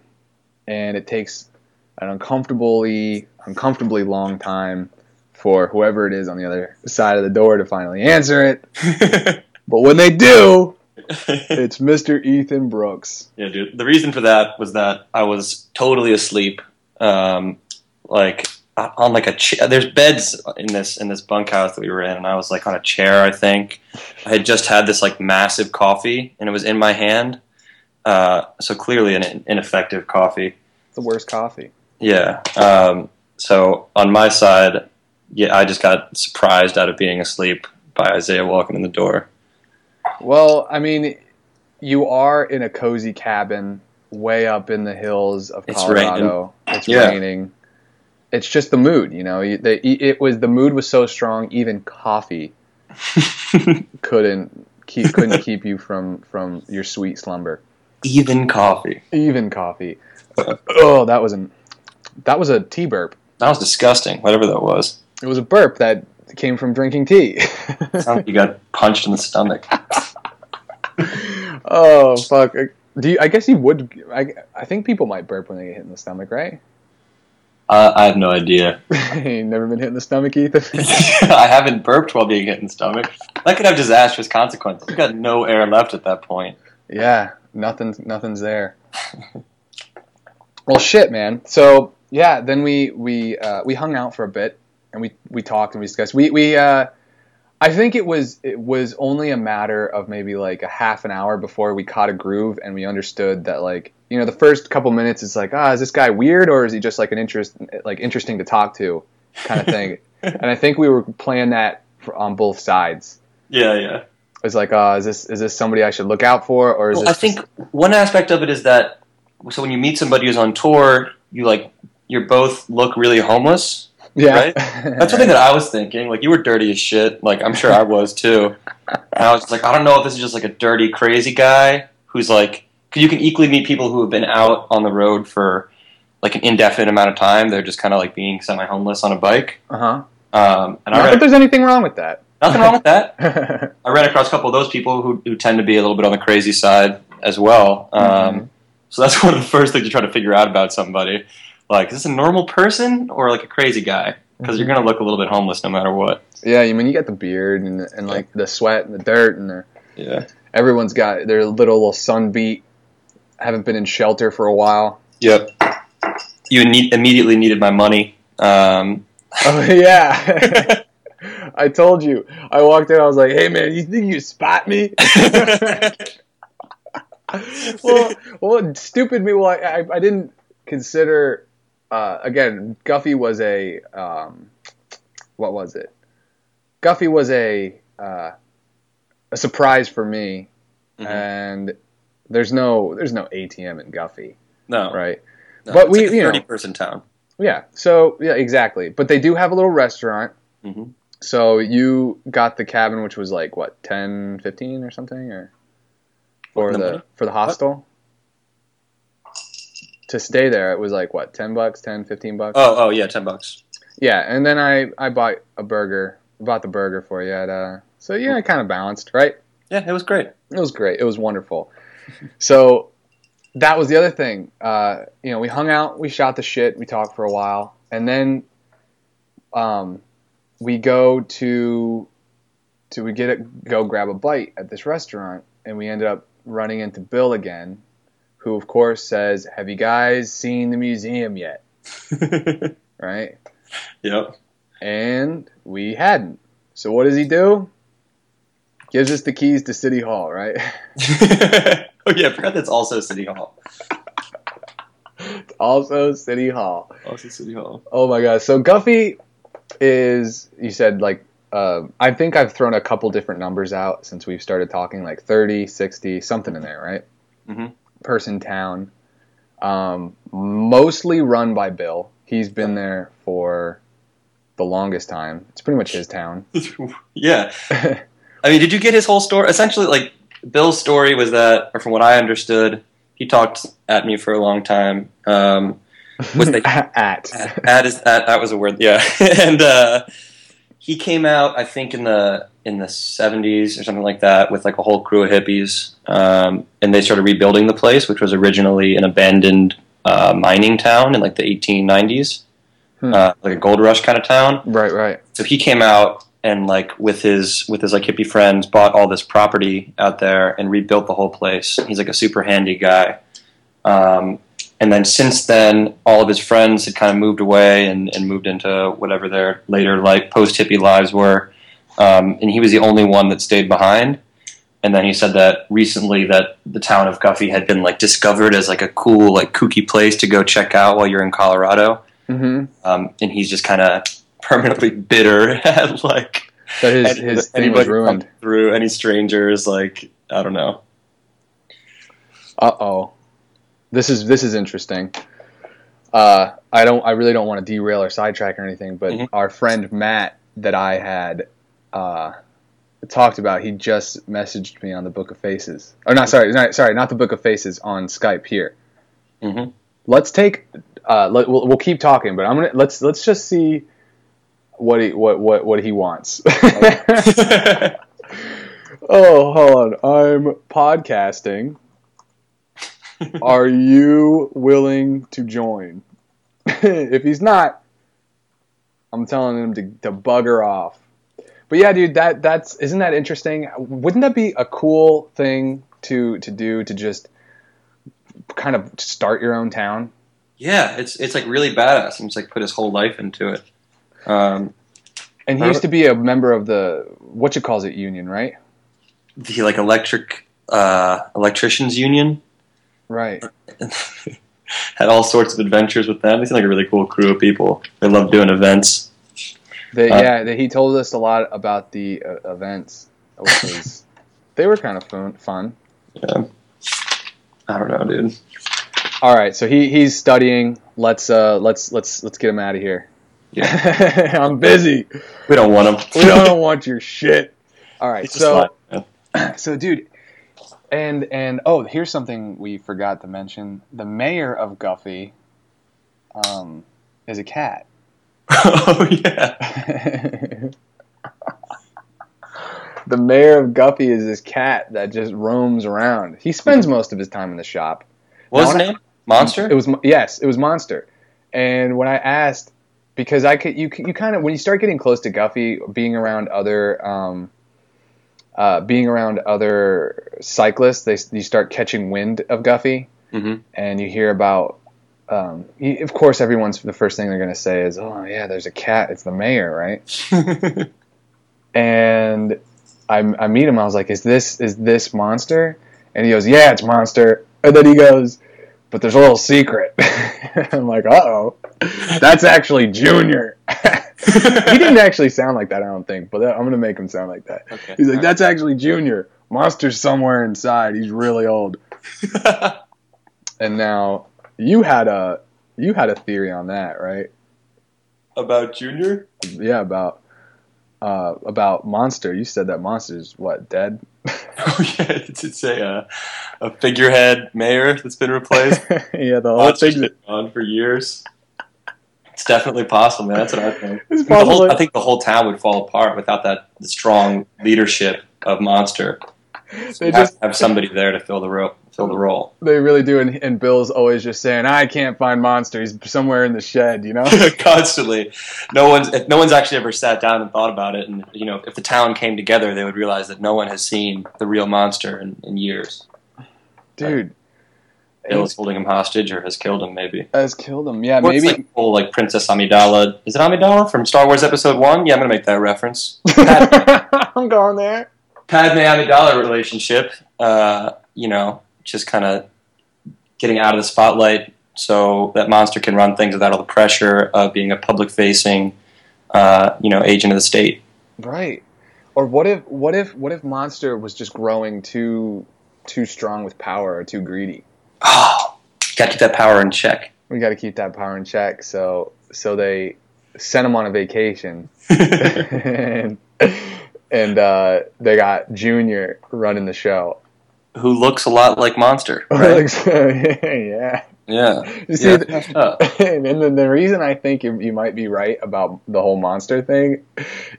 and it takes an uncomfortably uncomfortably long time for whoever it is on the other side of the door to finally answer it. But when they do, it's Mr. Ethan Brooks. Yeah, dude. The reason for that was that I was totally asleep, um, like uh, on like a chair. There's beds in this in this bunkhouse that we were in, and I was like on a chair. I think I had just had this like massive coffee, and it was in my hand. Uh, so clearly an ineffective coffee. It's the worst coffee. Yeah. Um, so on my side, yeah, I just got surprised out of being asleep by Isaiah walking in the door. Well, I mean, you are in a cozy cabin way up in the hills of It's Colorado. It's Yeah. raining. It's just the mood, you know. The, it was the mood was so strong, even coffee couldn't keep couldn't keep you from from your sweet slumber. Even coffee. Even coffee. Oh, that was an that was a tea burp. That was disgusting. Whatever that was. It was a burp that came from drinking tea. Sounds like you got punched in the stomach. oh fuck! Do you, I guess you would? I, I think people might burp when they get hit in the stomach, right? Uh, I have no idea. you never been hit in the stomach, Ethan? I haven't burped while being hit in the stomach. That could have disastrous consequences. You got no air left at that point. Yeah, nothing's nothing's there. well, shit, man. So yeah, then we we uh, we hung out for a bit and we we talked and we discussed. We we uh, I think it was it was only a matter of maybe like a half an hour before we caught a groove and we understood that like you know the first couple minutes is like ah is this guy weird or is he just like an interest like interesting to talk to kind of thing. and I think we were playing that for, on both sides. Yeah, yeah. It's like, uh, is this is this somebody I should look out for, or is Well, I this? think one aspect of it is that so when you meet somebody who's on tour, you like you both look really homeless. yeah, right? That's something that I was thinking. Like you were dirty as shit. Like I'm sure I was too. And I was just like, I don't know if this is just like a dirty, crazy guy who's like, you can equally meet people who have been out on the road for like an indefinite amount of time. They're just kind of like being semi-homeless on a bike. uh huh. Um, and I Not that there's anything wrong with that. nothing wrong with that. I ran across a couple of those people who, who tend to be a little bit on the crazy side as well. Um, Mhm. So that's one of the first things you try to figure out about somebody. Like, is this a normal person or like a crazy guy? Because you're going to look a little bit homeless no matter what. yeah, I mean, you got the beard and and like the sweat and the dirt and the, Yeah. everyone's got their little little sun beat. Haven't been in shelter for a while. Yep. You need, immediately needed my money. Um, Oh yeah. I told you. I walked in. I was like, "Hey man, you think you spot me?" well, well, stupid me. Well, I, I, I didn't consider. Uh, again, Guffey was a um, what was it? Guffey was a uh, a surprise for me, Mhm. and there's no there's no ATM in Guffey, no, right? no, But it's we- like a you know- thirty-person town. Yeah. So yeah, exactly. But they do have a little restaurant. hmm So you got the cabin, which was like what 10, 15 or something, or for The the for the hostel to stay there. It was like what ten bucks, 10, 15 bucks. Oh, oh yeah, ten bucks. Yeah, and then I I bought a burger, bought the burger for you at uh. So yeah, I kind of balanced, right? Yeah, it was great. It was great. It was wonderful. so that was the other thing. Uh, you know, we hung out, we shot the shit, we talked for a while, and then um, we go to to we get a, go grab a bite at this restaurant, and we ended up running into Bill again, who of course says, "Have you guys seen the museum yet?" Right? yep. And we hadn't. So what does he do? Gives us the keys to City Hall, right? oh yeah, I forgot that's also City Hall. also City Hall. Also City Hall. Oh my god. So Guffey is you said like uh, I think I've thrown a couple different numbers out since we've started talking like 30, 60, something in there, right? Mhm. Person town. Um, mostly run by Bill. He's been there for the longest time. It's pretty much his town. yeah. I mean, did you get his whole story? Essentially, like Bill's story was that, or from what I understood, he talked at me for a long time. Um, Was they- at. that is that that was a word, yeah. and uh, he came out, I think, in the in the seventies or something like that, with like a whole crew of hippies, um, and they started rebuilding the place, which was originally an abandoned uh, mining town in like the eighteen nineties, Hmm. uh, like a gold rush kind of town Right, right. so he came out and like with his with his like hippie friends bought all this property out there and rebuilt the whole place he's like a super handy guy um, and then since then all of his friends had kind of moved away and, and moved into whatever their later like post hippie lives were um, and he was the only one that stayed behind and then he said that recently that the town of Guffey had been like discovered as like a cool like kooky place to go check out while you're in Colorado hmm um, and he's just kind of permanently bitter at like That his, any- his thing anybody was ruined. through any strangers. Like I don't know. Uh oh. This is this is interesting. Uh, I don't. I really don't want to derail or sidetrack or anything. But Mhm. our friend Matt that I had uh, talked about, he just messaged me on the Book of Faces. Or not. Sorry. Not, sorry. Not the Book of Faces on Skype here. Mhm. Let's take. Uh, let, we'll, we'll keep talking, but I'm gonna let's let's just see what he what what what he wants. oh, hold on. I'm podcasting. Are you willing to join? if he's not, I'm telling him to, to bugger off. But yeah, dude, that that's isn't that interesting? Wouldn't that be a cool thing to to do to just kind of start your own town? Yeah, it's it's like really badass. And he's like put his whole life into it. Um, And he used to be a member of the what you calls it union, right? the like electric uh, electricians union Right. had all sorts of adventures with them. They seem like a really cool crew of people. They love doing events. They, Uh, yeah, they, he told us a lot about the uh, events, was they were kind of fun. fun. Yeah. I don't know, dude. All right, so he he's studying. Let's uh let's let's let's get him out of here. Yeah. I'm busy. We don't want him. We don't want your shit. All right, so so dude, and and oh, here's something we forgot to mention. The mayor of Guffey, um, is a cat. oh yeah. the mayor of Guffey is this cat that just roams around. He spends most of his time in the shop. What was his name? Monster. It was yes, it was Monster. And when I asked, because I could, you you kind of when you start getting close to Guffey, being around other, um, uh, being around other cyclists, they you start catching wind of Guffey, hmm and you hear about. Um, you, of course, everyone's the first thing they're going to say is, "Oh yeah, there's a cat. It's the mayor, right?" and I, I meet him. I was like, "Is this is this monster?" And he goes, "Yeah, it's monster." And then he goes, "But there's a little secret." I'm like, "Uh oh, that's actually Junior." he didn't actually sound like that, I don't think, but I'm gonna make him sound like that. okay. He's like, "That's actually Junior. Monster's somewhere inside. He's really old." And now you had a you had a theory on that, right? About Junior? Yeah, about uh, about Monster. You said that Monster's what dead? Oh yeah, it's, a uh, a figurehead mayor that's been replaced. yeah, the whole Monster's thing. been gone for years. It's definitely possible, man. That's what I think. Whole. I think the whole town would fall apart without that strong leadership of Monster. So They have just- to have somebody there to fill the role. Fill the role. They really do, and, and Bill's always just saying, "I can't find Monster. He's somewhere in the shed." You know. Constantly, no one's if no one's actually ever sat down and thought about it. And you know, if the town came together, they would realize that no one has seen the real monster in, in years. Dude, Bill is holding him hostage or has killed him, maybe. has killed him. Yeah, Or it's maybe. like whole like Princess Amidala. Is it Amidala from Star Wars Episode One? Yeah, I'm gonna make that reference. I'm going there. Padme Amidala relationship. Uh, you know, just kind of getting out of the spotlight so that monster can run things without all the pressure of being a public facing, uh, you know, agent of the state. Right. Or what if what if what if Monster was just growing too too strong with power or too greedy? Oh, got to keep that power in check. We got to keep that power in check. So so they sent him on a vacation, and and uh, they got Junior running the show. Who looks a lot like Monster, right? yeah. yeah. You see, Yeah, the- it's messed up. and then the reason I think you, you might be right about the whole monster thing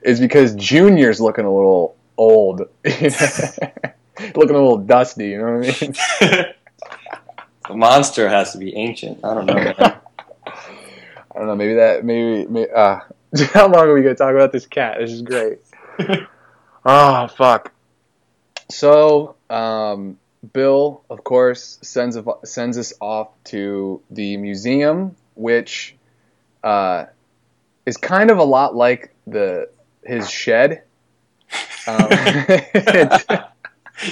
is because Junior's looking a little old, looking a little dusty. You know what I mean? The monster has to be ancient. I don't know. Man. I don't know. Maybe that. Maybe. maybe uh, how long are we gonna talk about this cat? This is great. oh fuck. So, um, Bill, of course, sends of- sends us off to the museum, which uh, is kind of a lot like the his shed. Um, it's-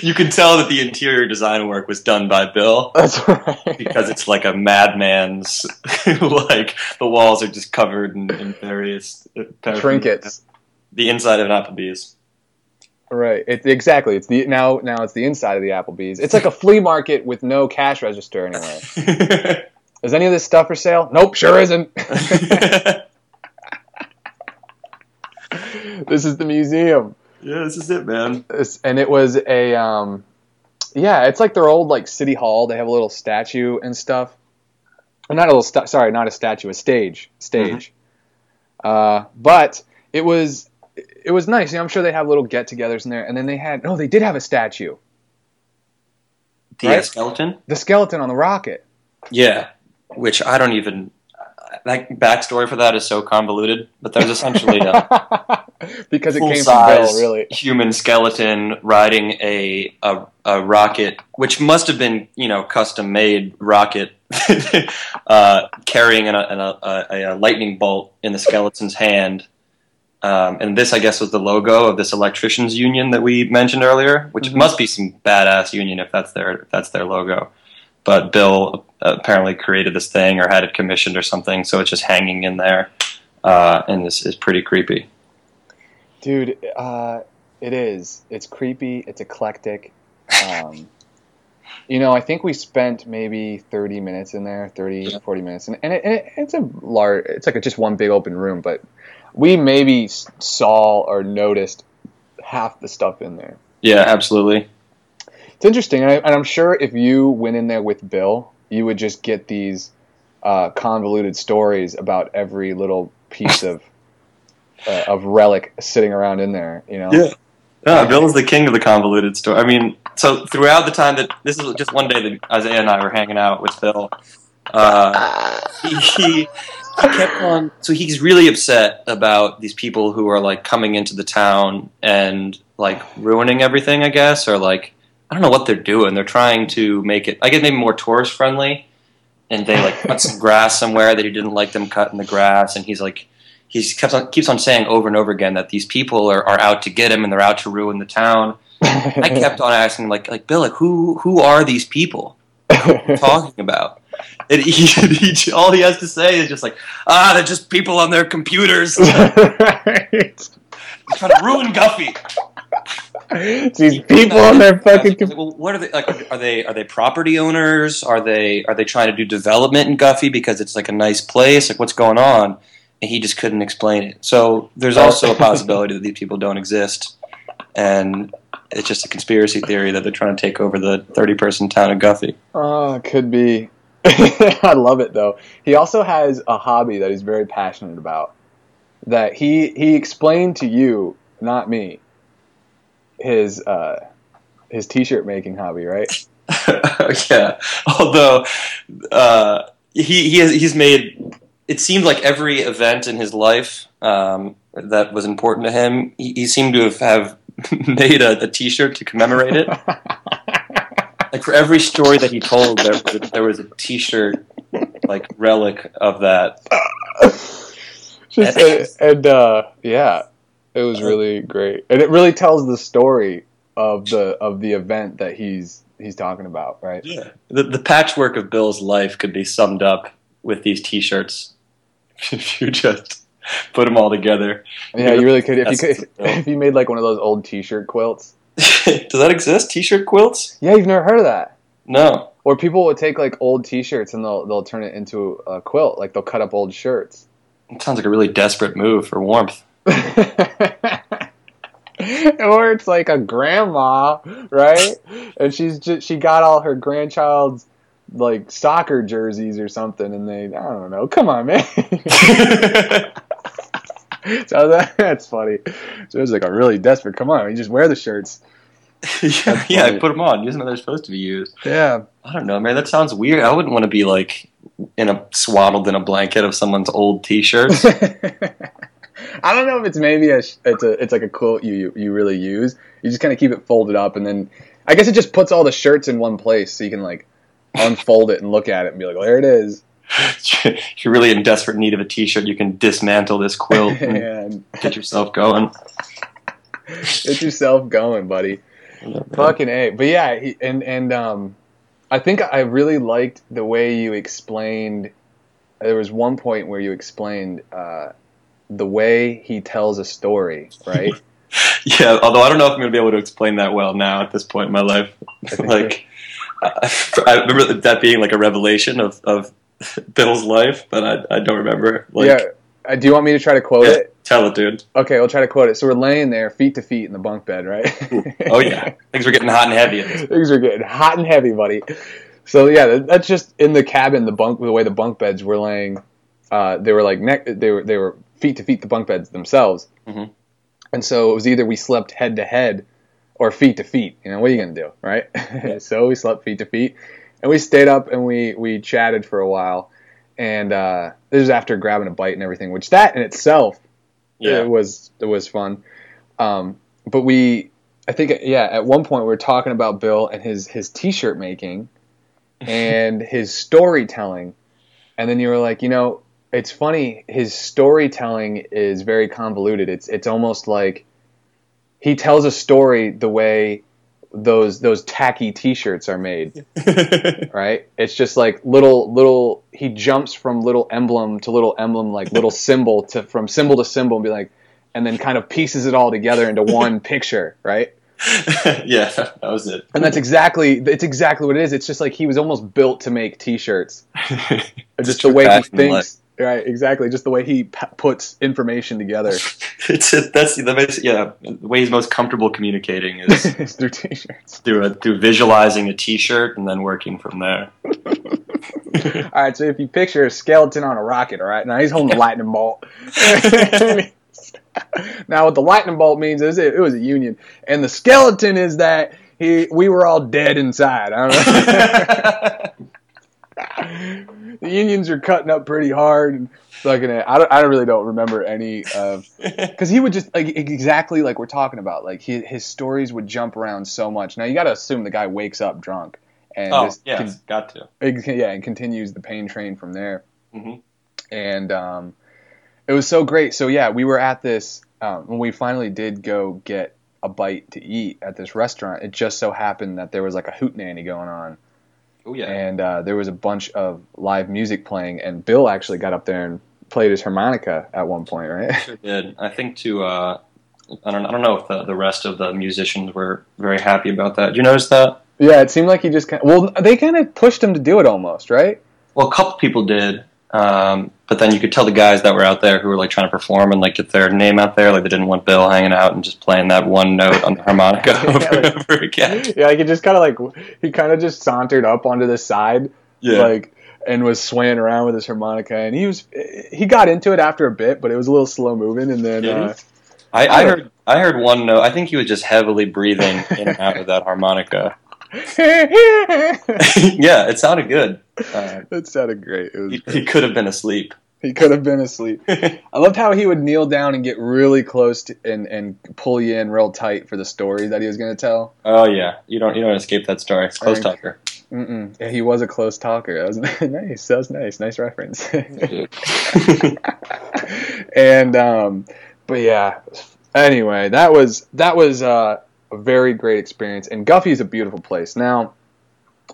you can tell that the interior design work was done by Bill that's right. because it's like a madman's. like the walls are just covered in, in various uh, trinkets. The inside of an Applebee's. Right. It's exactly. It's the now now it's the inside of the Applebee's. It's like a flea market with no cash register anywhere. Is any of this stuff for sale? Nope, sure isn't. this is the museum. Yeah, this is it, man. And it was a um yeah, it's like their old like city hall. They have a little statue and stuff. Not a little sta- sorry, not a statue, a stage. Stage. Uh but it was it was nice. You know, I'm sure they have little get-togethers in there. And then they had no, they did have a statue. The Right? skeleton. The skeleton on the rocket. Yeah, which I don't even. That backstory for that is so convoluted, but there's essentially a, because it came from Bill, really. human skeleton riding a, a a rocket, which must have been you know custom made rocket, uh, carrying an, an, a, a, a lightning bolt in the skeleton's hand. Um, and this, I guess, was the logo of this electricians union that we mentioned earlier, which Mhm. must be some badass union if that's their if that's their logo. But Bill apparently created this thing or had it commissioned or something, so it's just hanging in there, uh, and this is pretty creepy. Dude, uh, it is. It's creepy. It's eclectic. Um, you know, I think we spent maybe 30 minutes in there, 30, Yeah. 40 minutes. And, and, it, and it, it's a large, it's like a, just one big open room, but we maybe saw or noticed half the stuff in there. Yeah, absolutely. It's interesting. And, I, and I'm sure if you went in there with Bill, you would just get these uh, convoluted stories about every little piece of. Uh, of relic sitting around in there, you know. Yeah. Yeah, Bill is the king of the convoluted story. I mean, so throughout the time that this is just one day that Isaiah and I were hanging out with Bill, uh, he, he he kept on. So he's really upset about these people who are like coming into the town and like ruining everything. I guess, or like I don't know what they're doing. They're trying to make it. I guess maybe more tourist friendly, and they like cut some grass somewhere that he didn't like them cutting the grass, and he's like. He keeps on keeps on saying over and over again that these people are, are out to get him and they're out to ruin the town. I kept on asking, like, like Bill, like, who who are these people talking about? And he, he, all he has to say is just like, ah, they're just people on their computers right. trying to ruin Guffey. It's these people on their fucking. Like, well, what are they like? Are they are they property owners? Are they are they trying to do development in Guffey because it's like a nice place? Like, what's going on? And he just couldn't explain it. So there's also a possibility that these people don't exist, and it's just a conspiracy theory that they're trying to take over the 30 person town of Guffey. Oh, it could be. I love it though. He also has a hobby that he's very passionate about. That he he explained to you, not me. His uh, his t-shirt making hobby, right? yeah. Although uh, he he has, he's made it seemed like every event in his life um, that was important to him, he, he seemed to have, have made a, a T-shirt to commemorate it. like for every story that he told, there was a, there was a T-shirt like relic of that. Just and, and uh, yeah, it was really great, and it really tells the story of the of the event that he's he's talking about, right? Yeah. The, the patchwork of Bill's life could be summed up with these T-shirts. if you just put them all together. Yeah, you really could if you could if you made like one of those old T-shirt quilts. Does that exist? T-shirt quilts? Yeah, you've never heard of that. No. Or people would take like old T-shirts and they'll they'll turn it into a quilt. Like they'll cut up old shirts. It sounds like a really desperate move for warmth. or it's like a grandma, right? And she's just she got all her grandchild's like soccer jerseys or something, and they I don't know. Come on, man. so that, that's funny. So it's like a really desperate. Come on, you just wear the shirts. yeah, yeah, put them on. Use them how they're supposed to be used. Yeah. I don't know, man. That sounds weird. I wouldn't want to be like in a swaddled in a blanket of someone's old T-shirts. I don't know if it's maybe a it's a it's like a quilt you you, you really use. You just kind of keep it folded up, and then I guess it just puts all the shirts in one place, so you can like unfold it and look at it and be like, well, there it is. if you're really in desperate need of a T-shirt, you can dismantle this quilt and get yourself going. get yourself going, buddy. Fucking a. But yeah, he, and and um, I think I really liked the way you explained. There was one point where you explained uh, the way he tells a story, right? Yeah, although I don't know if I'm going to be able to explain that well now at this point in my life. like, I, I remember that being like a revelation of, of Bill's life, but I, I don't remember. Like, yeah. Uh, do you want me to try to quote Yeah. it? Tell it, dude. Okay, we'll try to quote it. So we're laying there, feet to feet, in the bunk bed, right? Oh yeah, things were getting hot and heavy. Things are getting hot and heavy, buddy. So yeah, that's just in the cabin. The bunk, the way the bunk beds were laying, uh, they were like neck. They were they were feet to feet the bunk beds themselves. Mhm. And so it was either we slept head to head, or feet to feet. You know what are you gonna do, right? so we slept feet to feet, and we stayed up and we we chatted for a while. And uh, this is after grabbing a bite and everything, which that in itself Yeah. it was it was fun. Um, but we, I think, yeah, at one point we were talking about Bill and his his t-shirt making and his storytelling, and then you were like, you know, it's funny. His storytelling is very convoluted. It's it's almost like he tells a story the way those those tacky t-shirts are made right? It's just like little little he jumps from little emblem to little emblem like little symbol to from symbol to symbol and be like and then kind of pieces it all together into one picture right? Yeah, that was it. and that's exactly it's exactly what it is. It's just like he was almost built to make t-shirts. Just the way he thinks right exactly. Just the way he p- puts information together. It's that's the best, yeah the way he's most comfortable communicating is through t-shirts. through a, through visualizing a T-shirt and then working from there. all right so if you picture a skeleton on a rocket all right? Now he's holding the lightning bolt. Now what the lightning bolt means is it, it was a union. And the skeleton is that he we were all dead inside. I don't know. The unions are cutting up pretty hard and fucking it. I don't, I really don't remember any of because he would just like exactly like we're talking about like he, his stories would jump around so much now you got to assume the guy wakes up drunk and oh just yeah, con- got to. yeah and continues the pain train from there Mhm. and um, it was so great so yeah we were at this um, when we finally did go get a bite to eat at this restaurant it just so happened that there was like a hoot nanny going on Oh yeah. and uh, there was a bunch of live music playing and bill actually got up there and played his harmonica at one point right Sure did. I think to uh, I don't I don't know if the, the rest of the musicians were very happy about that. Did you notice that? yeah it seemed like he just kind of, well they kind of pushed him to do it almost right Well, a couple people did, um, but then you could tell the guys that were out there who were like trying to perform and like get their name out there, like they didn't want Bill hanging out and just playing that one note on the harmonica Yeah, over and like- over again. yeah like he just kind of like he kind of just sauntered up onto the side Yeah, like and was swaying around with his harmonica and he was he got into it after a bit but it was a little slow moving and then Yeah. uh, I, I heard I heard one note. I think he was just heavily breathing in and out of that harmonica. yeah, it sounded good. Uh, that sounded great he, great. he could have been asleep. he could have been asleep i loved how he would kneel down and get really close to, and and pull you in real tight for the story that he was going to tell oh yeah, you don't you don't escape that story. It's close talker. Mm-mm. Yeah, he was a close talker that was nice that was nice nice reference and um, but yeah. Anyway, that was that was uh, a very great experience, and Guffey is a beautiful place. Now,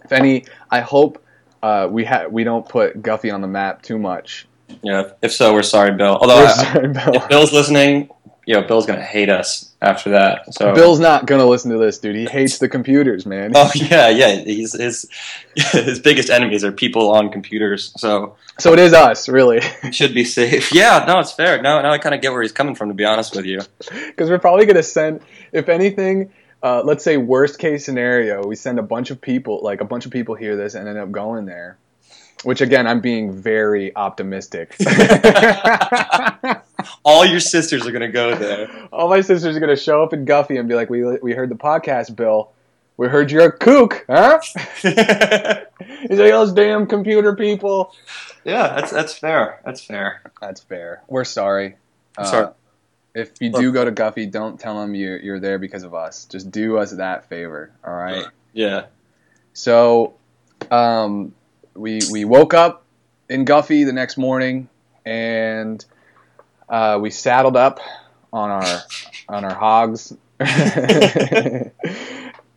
if any, I hope uh, we ha- we don't put Guffey on the map too much. yeah. If, so, we're sorry, Bill. Although We're I- sorry, Bill. if Bill's listening, you know, Bill's gonna hate us after that. So Bill's not gonna listen to this, dude. He hates the computers, man. Oh yeah, yeah. He's his his biggest enemies are people on computers. So So it is us, really, should be safe. Yeah, no, it's fair. Now, now I kind of get where he's coming from. To be honest with you. because we're probably gonna send, if anything. Uh, let's say worst case scenario, we send a bunch of people, like a bunch of people hear this and end up going there. Which again, I'm being very optimistic. All your sisters are gonna go there. All my sisters are gonna show up in Guffey and be like, "We we heard the podcast, Bill. We heard you're a kook, huh?" He's like, "Those damn computer people." yeah, that's that's fair. That's fair. That's fair. We're sorry. Uh, Sorry. If you do go to Guffey, don't tell him you're you're there because of us. Just do us that favor, all right? Yeah. So, um, we we woke up in Guffey the next morning, and uh, we saddled up on our on our hogs,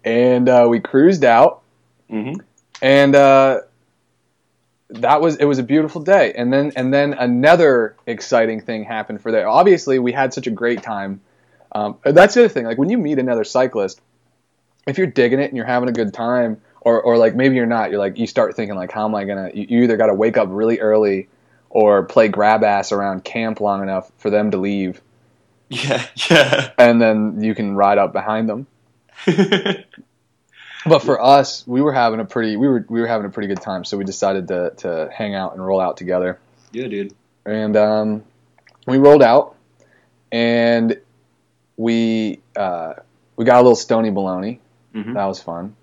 and uh, we cruised out, hmm and uh, that was it was a beautiful day. And then and then another exciting thing happened for there. Obviously, we had such a great time. Um, that's the other thing. Like when you meet another cyclist, if you're digging it and you're having a good time, or or like maybe you're not, you're like you start thinking like, how am I gonna? You, you either got to wake up really early, or play grab ass around camp long enough for them to leave, Yeah. Yeah. and then you can ride up behind them. But for us, we were having a pretty we were we were having a pretty good time, so we decided to to hang out and roll out together. yeah, dude. And um, we rolled out, and we uh, we got a little stony baloney. Mhm. That was fun.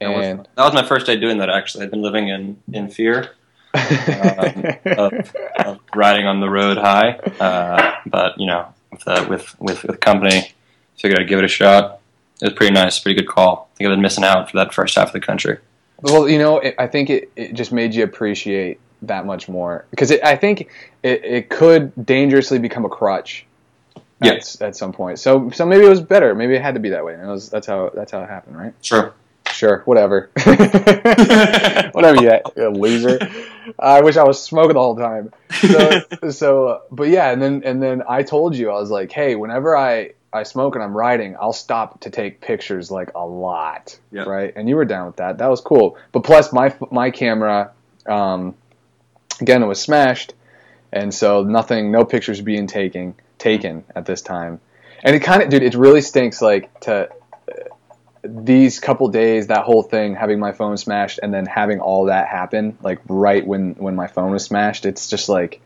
That was, And that was my first day doing that. Actually, I've been living in in fear of, of riding on the road high, uh, but you know, with uh, with with with company. Figured I'd give it a shot. It was pretty nice, pretty good call. I think I've been missing out for that first half of the country. Well, you know, it, I think it, it just made you appreciate that much more because I think it, it could dangerously become a crutch. Yeah. At, at some point, so so maybe it was better. Maybe it had to be that way. And it was, that's how that's how it happened, right? Sure. Sure, whatever. whatever, you, you loser. I wish I was smoking the whole time. So, so, but yeah, and then and then I told you I was like, hey, whenever I I smoke and I'm riding, I'll stop to take pictures like a lot, Yeah. right? And you were down with that. That was cool. But plus, my my camera, um, again, it was smashed, and so nothing, no pictures being taken taken at this time. And it kind of, dude, it really stinks like to these couple days, that whole thing, having my phone smashed, and then having all that happen, like right when when my phone was smashed, it's just like,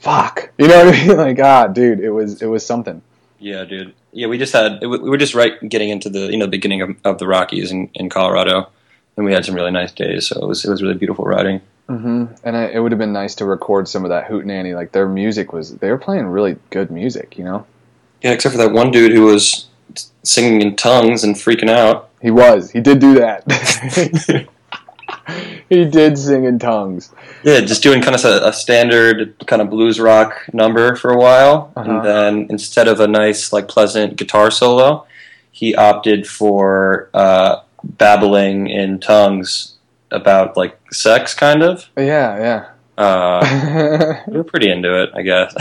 fuck, you know what I mean? Like, ah, dude, it was it was something. Yeah, dude. Yeah, we just had we were just right getting into the you know beginning of, of the Rockies in, in Colorado, and we had some really nice days. So it was it was really beautiful riding. hmm And I, it would have been nice to record some of that hoot hootenanny. Like their music was, they were playing really good music, you know. Yeah, except for that one dude who was singing in tongues and freaking out. He was, he did do that. he did sing in tongues. Yeah, just doing kind of a, a standard kind of blues rock number for a while, Uh-huh. and then instead of a nice like pleasant guitar solo, he opted for uh, babbling in tongues about like sex, kind of. Yeah, Uh, yeah. we were pretty into it, I guess.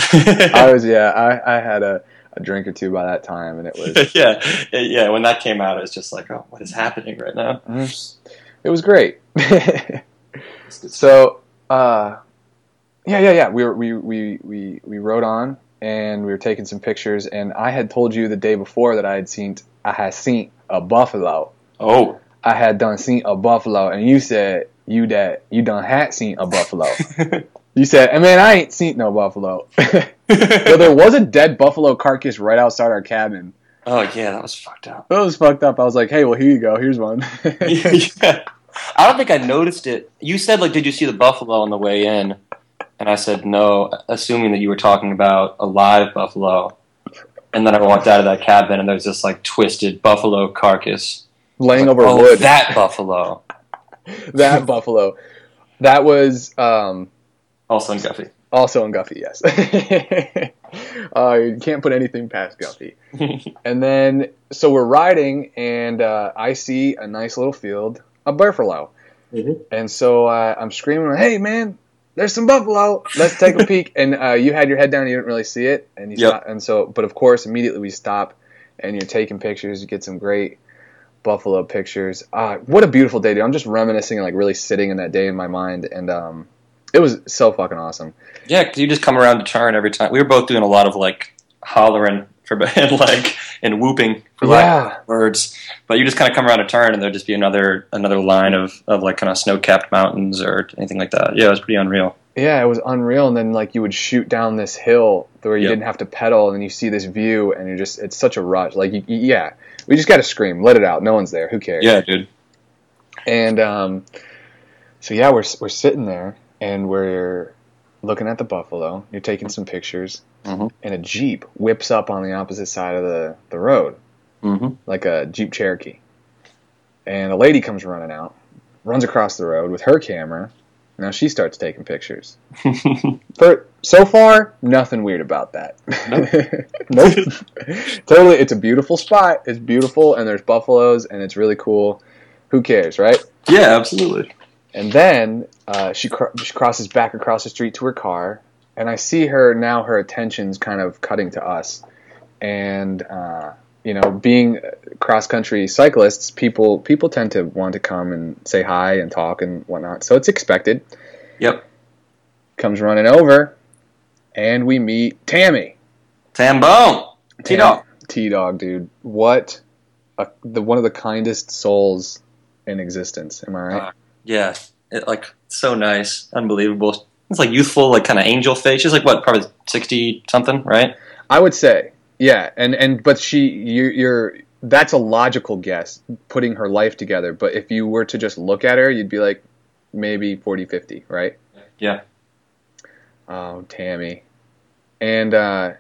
I was, yeah, I, I had a, a drink or two by that time, and it was, yeah, yeah. When that came out, it was just like, oh, what is happening right now? Mhm. it was great. so, uh, yeah, yeah, yeah. We were, we, we, we, we rode on, and we were taking some pictures, and I had told you the day before that I had seen, I had seen a buffalo. Oh, I had done seen a buffalo, and you said you that you done had seen a buffalo. you said, "I man, I ain't seen no buffalo." so there was a dead buffalo carcass right outside our cabin. oh yeah, that was fucked up. That was fucked up. I was like, "Hey, well, here you go. Here's one." yeah. I don't think I noticed it. You said like, did you see the buffalo on the way in? And I said no, assuming that you were talking about a live buffalo. And then I walked out of that cabin, and there's this like twisted buffalo carcass Laying Like, over oh, wood. That buffalo, that buffalo. That was um, also in Guffey. also in Guffey. Yes. uh, you can't put anything past Guffey. And then, so we're riding, and uh, I see a nice little field of buffalo. Mhm. And so uh, I'm screaming, "Hey, man, there's some buffalo! Let's take a peek." And uh, you had your head down, you didn't really see it, and you Yep. and so, but of course, immediately we stop, and you're taking pictures. You get some great buffalo pictures. Uh, what a beautiful day, dude! I'm just reminiscing and like really sitting in that day in my mind, and um, it was so fucking awesome. Yeah, 'cause you just come around to turn every time. We were both doing a lot of like hollering for and like and whooping for lack Yeah. of words. But you just kind of come around a turn, and there'd just be another another line of, of like kind of snow capped mountains or anything like that. Yeah, it was pretty unreal. Yeah, it was unreal. And then like you would shoot down this hill where you Yep. didn't have to pedal, and you see this view, and you're just it's such a rush. Like you, you- yeah, we just got to scream, let it out. No one's there. Who cares? Yeah, dude. And um, so yeah, we're we're sitting there, and we're looking at the buffalo. You're taking some pictures, Mhm. and a jeep whips up on the opposite side of the the road, hmm like a Jeep Cherokee. And a lady comes running out, runs across the road with her camera. Now she starts taking pictures. For so far, nothing weird about that. nope. totally, it's a beautiful spot. It's beautiful, and there's buffaloes, and it's really cool. Who cares, right? yeah, absolutely. And then uh, she cr- she crosses back across the street to her car, and I see her now. Her attention's kind of cutting to us, and uh, you know, being cross country cyclists, people people tend to want to come and say hi and talk and whatnot. So it's expected. Yep. Comes running over, and we meet Tammy. Tambone. T Dog. T Dog, dude. What a, the one of the kindest souls in existence. Am I right? Uh, Yeah, it, like so nice, unbelievable. It's like youthful, like kind of angel face. She's like what, probably sixty something, right? I would say, yeah, and and but she, you're, you're that's a logical guess, putting her life together. But if you were to just look at her, you'd be like, maybe 40, 50, right? Yeah. Oh, Tammy, and uh,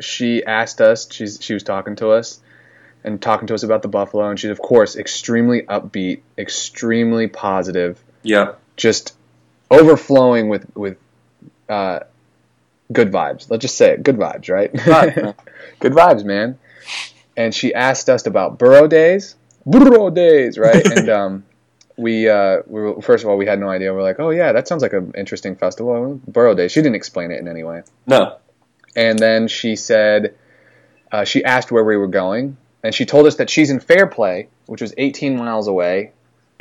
she asked us. She's she was talking to us and talking to us about the buffalo, and she's of course extremely upbeat, extremely positive, Yeah. just overflowing with with uh, good vibes. Let's just say it, good vibes, right? Good vibes, man. And she asked us about burro days, burro days, right? and um, we, uh, we were, first of all, we had no idea. We're like, oh yeah, that sounds like an interesting festival, burro days. She didn't explain it in any way. No. And then she said, uh, she asked where we were going, and she told us that she's in Fairplay, which was 18 miles away.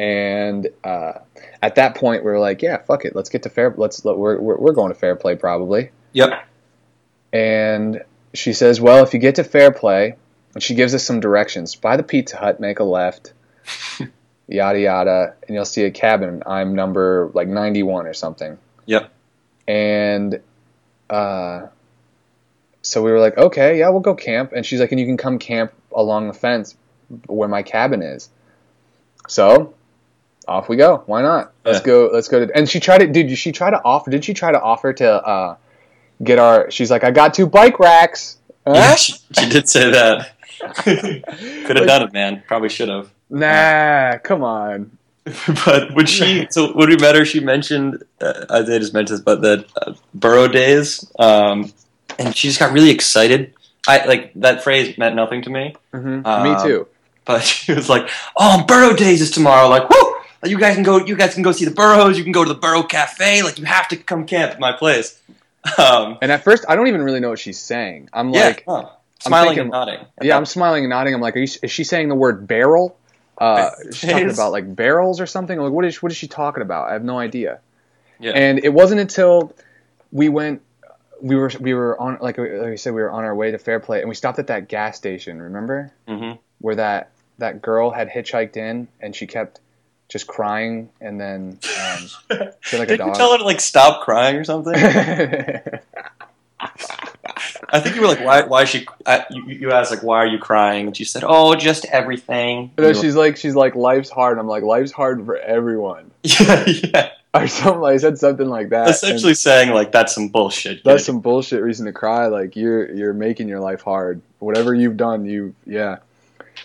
And uh, at that point, we were like, yeah, fuck it, let's get to Fair. Let's let, we're, we're going to fair play probably. Yep. And she says, well, if you get to Fairplay, and she gives us some directions. By the Pizza Hut, make a left. yada yada, and you'll see a cabin. I'm number like 91 or something. Yep. And uh, so we were like, okay, yeah, we'll go camp. And she's like, and you can come camp along the fence where my cabin is. So off we go. Why not? Let's Yeah. go. Let's go to. And she tried to. Did she try to offer? Did she try to offer to uh, get our? She's like, I got two bike racks. Huh? Yeah, she, she did say that. Could have done it, man. Probably should have. Nah, come on. but would she so when we met her, she mentioned uh, Isaiah just mentioned this, but the uh, Burro days, um, and she just got really excited. I like that phrase meant nothing to me, hmm Um, Me too. but she was like, "Oh, Burro days is tomorrow." Like, whoo! You guys can go. You guys can go see the Burros. You can go to the Burro Cafe. Like, you have to come camp at my place. Um, And at first, I don't even really know what she's saying. I'm yeah, like, huh. smiling thinking- and nodding. yeah, I'm smiling and nodding. I'm like, Are you, is she saying the word barrel? Uh, is she talking about like barrels or something? Like, what is what is she talking about? I have no idea. Yeah. And it wasn't until we went, we were we were on like like I said, we were on our way to Fairplay, and we stopped at that gas station. Remember Mm-hmm. where that that girl had hitchhiked in, and she kept just crying, and then um, like a Did you tell her to like stop crying or something? I think you were like, why? Why is she? Uh, you, you asked like, why are you crying? And she said, oh, just everything. No, she's like, she's like, life's hard. I'm like, life's hard for everyone, yeah, yeah. or something. I said something like that. and Essentially saying like that's some bullshit. that's some bullshit reason to cry. Like you're you're making your life hard. Whatever you've done, you yeah.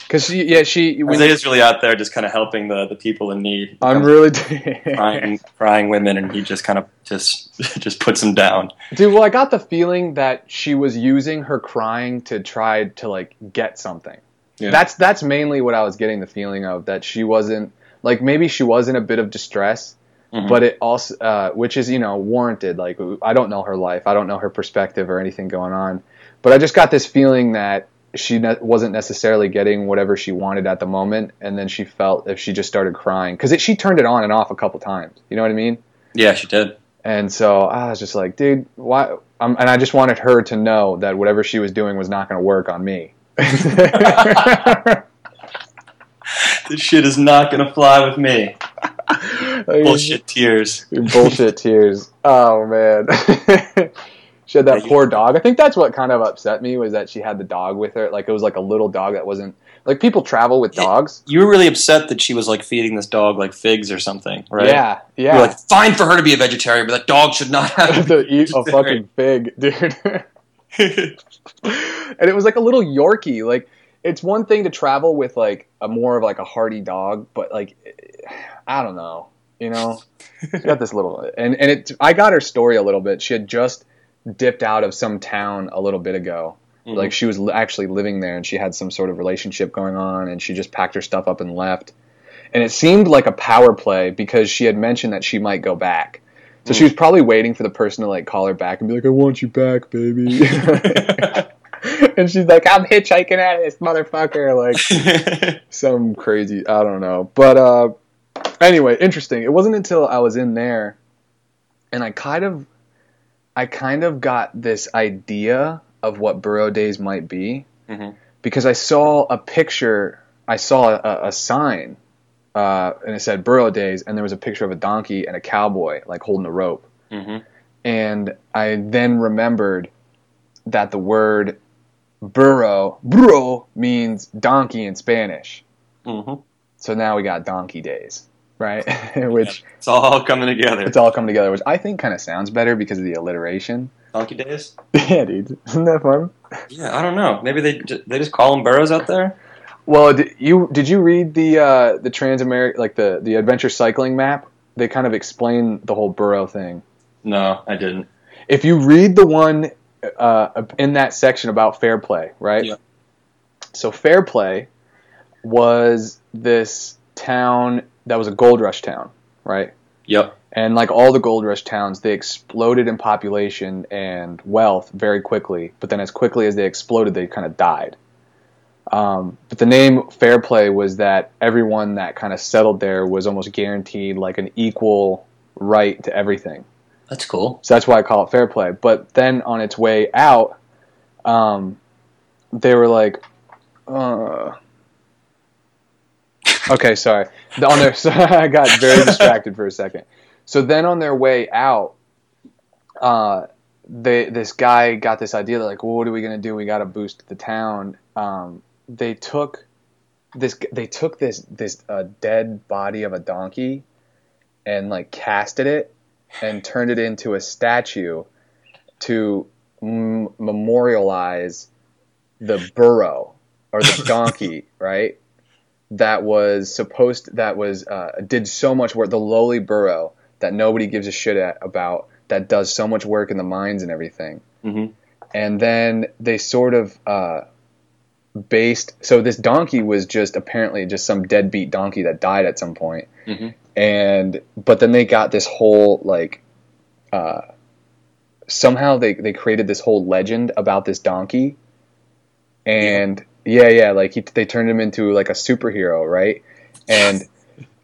Because she yeah she. When, Isaiah's really out there just kind of helping the, the people in need. I'm really crying, crying women, and he just kind of just just puts them down. dude. Well, I got the feeling that she was using her crying to try to like get something. Yeah. That's that's mainly what I was getting the feeling of. That she wasn't like maybe she was in a bit of distress, Mhm. but it also uh, which is you know warranted like i don't know her life i don't know her perspective or anything going on but i just got this feeling that she ne- wasn't necessarily getting whatever she wanted at the moment and then she felt if she just started crying because she turned it on and off a couple times you know what i mean Yeah, she did. and so i was just like dude why um, and i just wanted her to know that whatever she was doing was not going to work on me This shit is not gonna fly with me. Bullshit tears. bullshit tears. Oh man. she had that Yeah, you- poor dog. I think that's what kind of upset me was that she had the dog with her. Like it was like a little dog that wasn't like people travel with dogs. You were really upset that she was like feeding this dog like figs or something, right? Yeah, You yeah. were like, fine for her to be a vegetarian, but that dog should not have. to eat a fucking pig, dude. and it was like a little Yorkie. Like it's one thing to travel with like a more of like a hardy dog, but like I don't know, you know. She got this little and and it. I got her story a little bit. She had just dipped out of some town a little bit ago. Mhm. Like she was actually living there, and she had some sort of relationship going on, and she just packed her stuff up and left. And it seemed like a power play because she had mentioned that she might go back. So she was probably waiting for the person to like call her back and be like, "I want you back, baby." and she's like, "I'm hitchhiking at this motherfucker." Like some crazy i don't know but uh anyway interesting it wasn't until i was in there and i kind of i kind of got this idea of what burro days might be Mhm. because i saw a picture i saw a, a sign uh, and it said burrow days and there was a picture of a donkey and a cowboy like holding a rope hmm and I then remembered that the word burro, burro means donkey in Spanish. hmm So now we got donkey days, right? which It's all coming together. it's all coming together, which I think kind of sounds better because of the alliteration. Donkey days. yeah, dude. Isn't that fun? Yeah, I don't know. Maybe they they just call them burros out there. Well, did you did you read the uh, the Transamerica like the the adventure cycling map? They kind of explain the whole burro thing. No, I didn't. If you read the one uh, in that section about fair play, right? Yeah. So fair play was this town that was a gold rush town, right? Yep. And like all the gold rush towns, they exploded in population and wealth very quickly. But then, as quickly as they exploded, they kind of died. Um, but the name Fair Play was that everyone that kind of settled there was almost guaranteed like an equal right to everything. That's cool. So that's why I call it Fair Play. But then on its way out, um, they were like, uh, okay, sorry. On their, I got very distracted for a second. So then on their way out, uh, they this guy got this idea. Like, well, what are we gonna do? We got to boost the town. Um, they took this. They took this this uh, dead body of a donkey, and like casted it, and turned it into a statue to m- memorialize the burro or the donkey, right? That was supposed that was uh, did so much work. The lowly burro that nobody gives a shit at, about that does so much work in the mines and everything. Mhm. And then they sort of uh, based. So this donkey was just apparently just some deadbeat donkey that died at some point. Mhm. And but then they got this whole like uh, somehow they they created this whole legend about this donkey. And yeah, yeah, yeah. like he, they turned him into like a superhero, right? And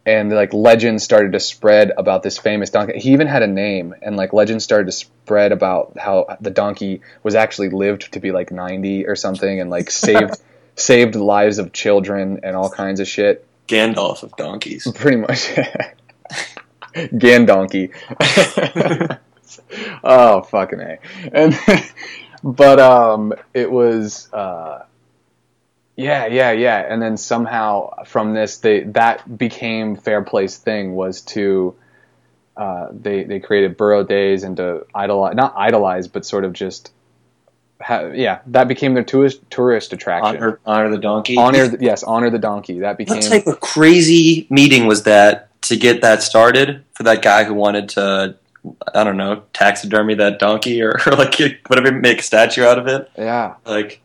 and like legends started to spread about this famous donkey. He even had a name, and like legends started to spread about how the donkey was actually lived to be like ninety or something, and like saved saved lives of children and all kinds of shit. Gandalf of donkeys. Pretty much, Gandonkey. oh fucking a! And but um, it was uh, yeah, yeah, yeah. And then somehow from this, they that became Fair Play's thing was to uh, they they created Burro Days and to idolize not idolize, but sort of just ha- yeah, that became their tourist tourist attraction. Honor, honor the donkey. honor the, yes, honor the donkey. That became What type of crazy meeting was that to get that started for that guy who wanted to, I don't know, taxidermy that donkey or, or like whatever, make a statue out of it? yeah. Like,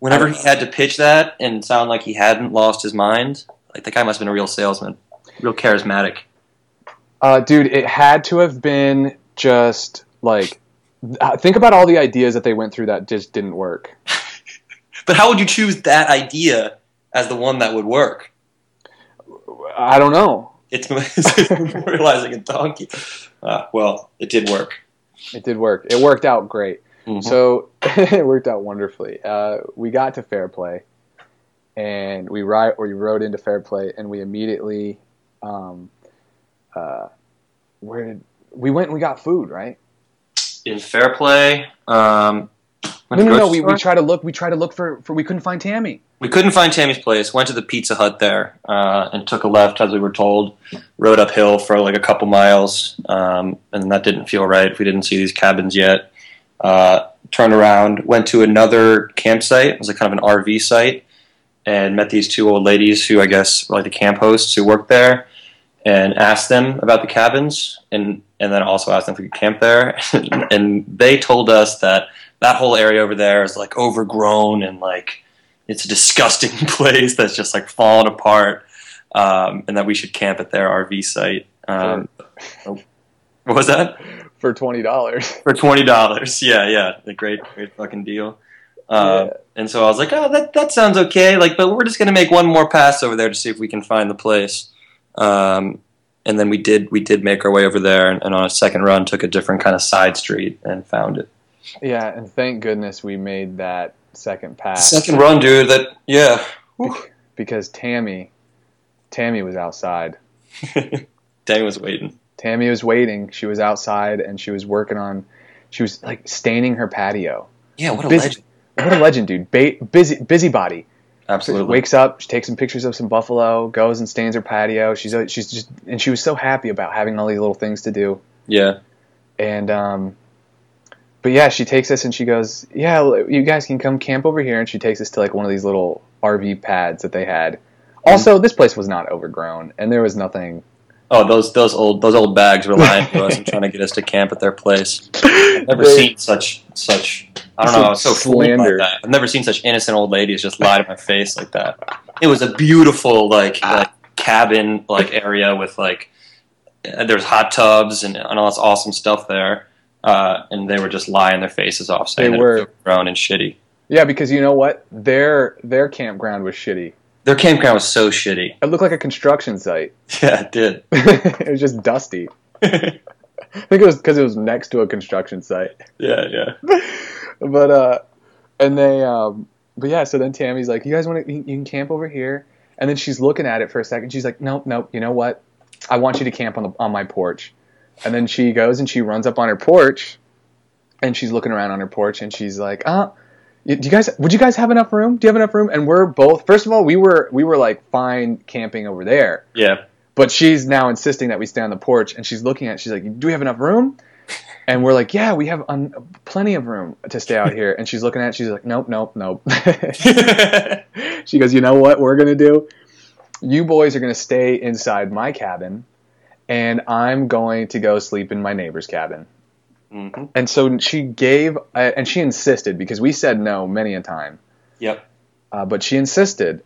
whenever he had to pitch that and sound like he hadn't lost his mind, like the guy must have been a real salesman, real charismatic. Uh, dude, it had to have been just like think about all the ideas that they went through that just didn't work. But how would you choose that idea as the one that would work? I don't know. It's memorializing a donkey. Uh, well, it did work. It did work. It worked out great. Mhm. So it worked out wonderfully. Uh, we got to Fair Play, and we ride or we rode into Fair Play, and we immediately, um, uh, where did we went? and We got food, right? in fair play. Um, No, no, no. We, we tried to look. We tried to look for, for. We couldn't find Tammy. We couldn't find Tammy's place. Went to the Pizza Hut there uh, and took a left as we were told. Rode uphill for like a couple miles, um, and that didn't feel right. We didn't see these cabins yet. Uh, turned around, went to another campsite. It was like kind of an RV site, and met these two old ladies who I guess were like the camp hosts who worked there, and asked them about the cabins, and and then also asked them if we could camp there, and they told us that that whole area over there is like overgrown and like it's a disgusting place that's just like falling apart, um, and that we should camp at their RV site. Um, what was that? For twenty dollars. For twenty dollars. Yeah, yeah, a great, great fucking deal. Uh, Yeah. And so I was like, oh, that that sounds okay. Like, but we're just gonna make one more pass over there to see if we can find the place. Um, and then we did we did make our way over there, and, and on a second run took a different kind of side street and found it. Yeah, and thank goodness we made that second pass. Second run, dude. That yeah. because Tammy, Tammy was outside. Tammy was waiting. Tammy was waiting. She was outside and she was working on. She was like staining her patio. Yeah, what a Busy- legend. What a legend, dude! Ba- busy, busybody. Absolutely. Wakes up, she takes some pictures of some buffalo, goes and stains her patio. She's she's just and she was so happy about having all these little things to do. Yeah. And um, but yeah, she takes us and she goes, "Yeah, you guys can come camp over here." And she takes us to like one of these little RV pads that they had. Also, this place was not overgrown, and there was nothing. Oh, those those old those old bags were lying to us and trying to get us to camp at their place. I've never They- seen such such. I don't know. I was so fooled Slander. that. I've never seen such innocent old ladies just lie to my face like that. It was a beautiful like like cabin like area with like uh, there's hot tubs and, and all this awesome stuff there. Uh, and they were just lying their faces off, saying They were. overgrown and shitty. Yeah, because you know what? Their their campground was shitty. Their campground was so shitty. It looked like a construction site. Yeah, it did. it was just dusty. I think it was because it was next to a construction site. yeah, yeah. but uh, and they um, but yeah. So then Tammy's like, "You guys want to? You can camp over here." And then she's looking at it for a second. She's like, "Nope, nope. You know what? I want you to camp on the on my porch." And then she goes and she runs up on her porch, and she's looking around on her porch, and she's like, "Uh." Do you guys? Would you guys have enough room? Do you have enough room? And we're both. First of all, we were we were like fine camping over there, Yeah. but she's now insisting that we stay on the porch, and she's looking at. it, She's like, "Do we have enough room?" And we're like, "Yeah, we have un- plenty of room to stay out here." And she's looking at. it, She's like, "Nope, nope, nope." she goes, "You know what we're gonna do? You boys are gonna stay inside my cabin, and I'm going to go sleep in my neighbor's cabin." Hmm And so she gave, uh, and she insisted because we said no many a time, Yep. uh, but she insisted.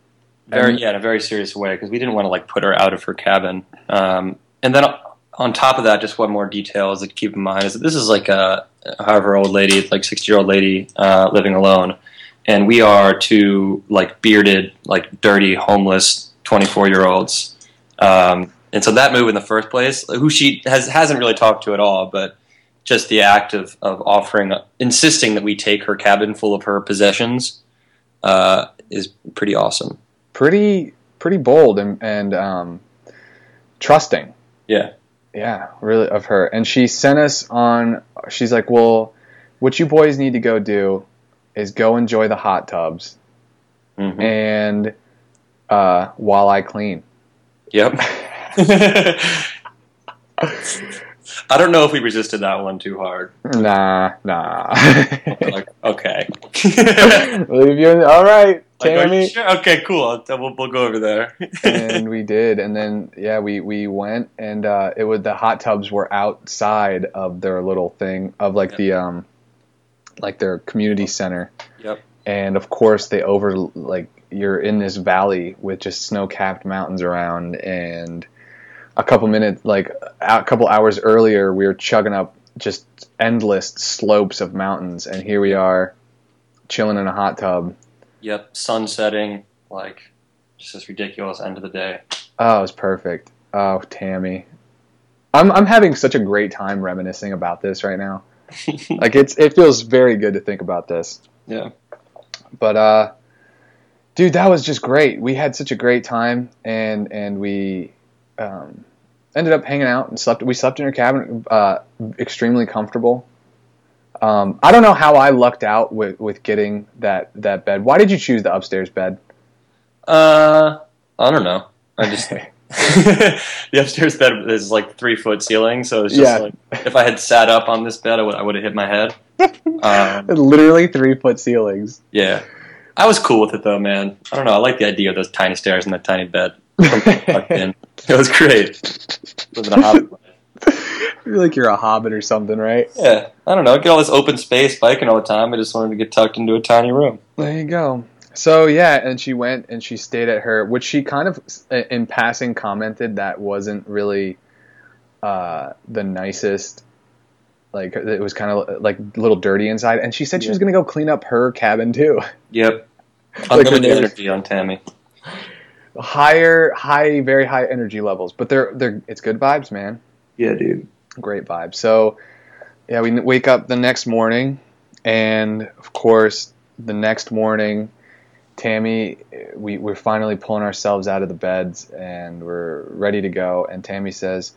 Very And- yeah, in a very serious way because we didn't want to like put her out of her cabin. Um, and then on top of that, just one more detail is to keep in mind is that this is like a however old lady, like sixty year old lady uh, living alone, and we are two like bearded, like dirty, homeless twenty four year olds. Um, and so that move in the first place, who she has hasn't really talked to at all, but just the act of, of offering, insisting that we take her cabin full of her possessions, uh, is pretty awesome. Pretty, pretty bold and and um, trusting. Yeah. Yeah, really of her. And she sent us on. She's like, well, what you boys need to go do is go enjoy the hot tubs Mhm. and uh, while I clean. Yep. I don't know if we resisted that one too hard. Nah, nah. Like, okay. Leave you. In, all right, Like, Tammy. sure? Okay, cool. I'll, we'll, we'll go over there. and we did, and then yeah, we we went, and uh, it was the hot tubs were outside of their little thing of like Yep. the um, like their community center. Yep. And of course, they over like you're in this valley with just snow-capped mountains around, and a couple minutes, like a couple hours earlier, we were chugging up just endless slopes of mountains, and here we are, chilling in a hot tub. yep. Sun setting. Like, just this ridiculous end of the day. Oh, it was perfect. Oh, Tammy. I'm I'm having such a great time reminiscing about this right now. Like it's it feels very good to think about this. yeah. But uh dude, that was just great. We had such a great time and and we um ended up hanging out and slept we slept in her cabin uh extremely comfortable. Um, I don't know how I lucked out with, with getting that, that bed. Why did you choose the upstairs bed? Uh, I don't know. I just the upstairs bed is like three foot ceiling, so it's just Yeah. like if I had sat up on this bed, I would I would have hit my head. Um, Literally three foot ceilings. yeah, I was cool with it though, man. I don't know. I like the idea of those tiny stairs and that tiny bed. tucked. It was great. Living a hobbit life. I feel like you're a hobbit or something, right? Yeah, I don't know. Get all this open space, biking all the time. I just wanted to get tucked into a tiny room. There you go. So yeah, and she went and she stayed at her, which she kind of in passing commented that wasn't really uh, the nicest. Like it was kind of like a little dirty inside, and she said she was gonna go clean up her cabin too. Yep. Like Unlimited her neighbors. energy on Tammy. Higher, high, very high energy levels, but they're they're it's good vibes, man. Yeah, dude. great vibes. So, yeah, we wake up the next morning, and of course, the next morning, Tammy, we we're finally pulling ourselves out of the beds, and we're ready to go. And Tammy says,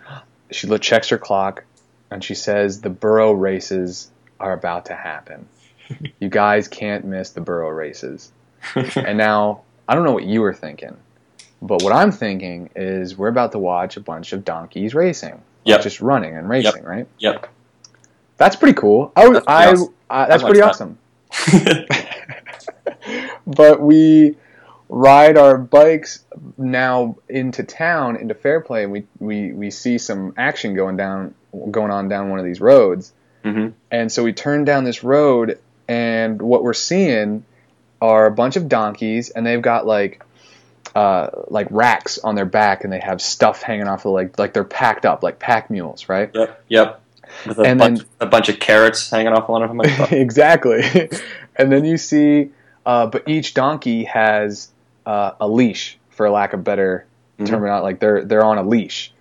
she checks her clock, and she says the burro races are about to happen. you guys can't miss the burro races. And now, I don't know what you were thinking, but what I'm thinking is we're about to watch a bunch of donkeys racing Yep. just running and racing, right? Yep. That's pretty cool. I, That's pretty I, awesome. I that's pretty like awesome. but we ride our bikes now into town into Fairplay, and we, we, we see some action going down going on down one of these roads. hmm And so we turn down this road, and what we're seeing are a bunch of donkeys, and they've got like uh, like racks on their back, and they have stuff hanging off of like like they're packed up like pack mules, right? Yep. Yep. With a And bunch, then- a bunch of carrots hanging off one of them. exactly. and then you see, uh, but each donkey has uh, a leash, for lack of better Mhm. terminology. Like they're they're on a leash,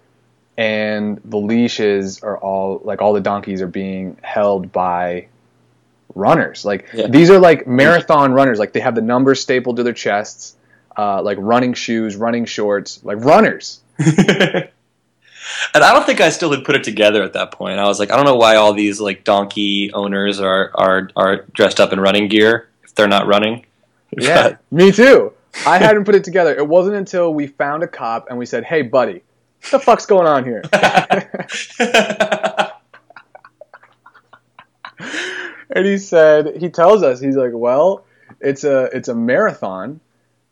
and the leashes are all like all the donkeys are being held by runners. Like Yeah. these are like marathon runners. Like they have the numbers stapled to their chests, uh, like running shoes, running shorts, like runners. and I don't think I still had put it together at that point. I was like, I don't know why all these like donkey owners are are are dressed up in running gear if they're not running. Yeah, me too. I hadn't put it together. It wasn't until we found a cop and we said, "Hey, buddy, what the fuck's going on here?" and he said, he tells us, he's like, "Well, it's a it's a marathon,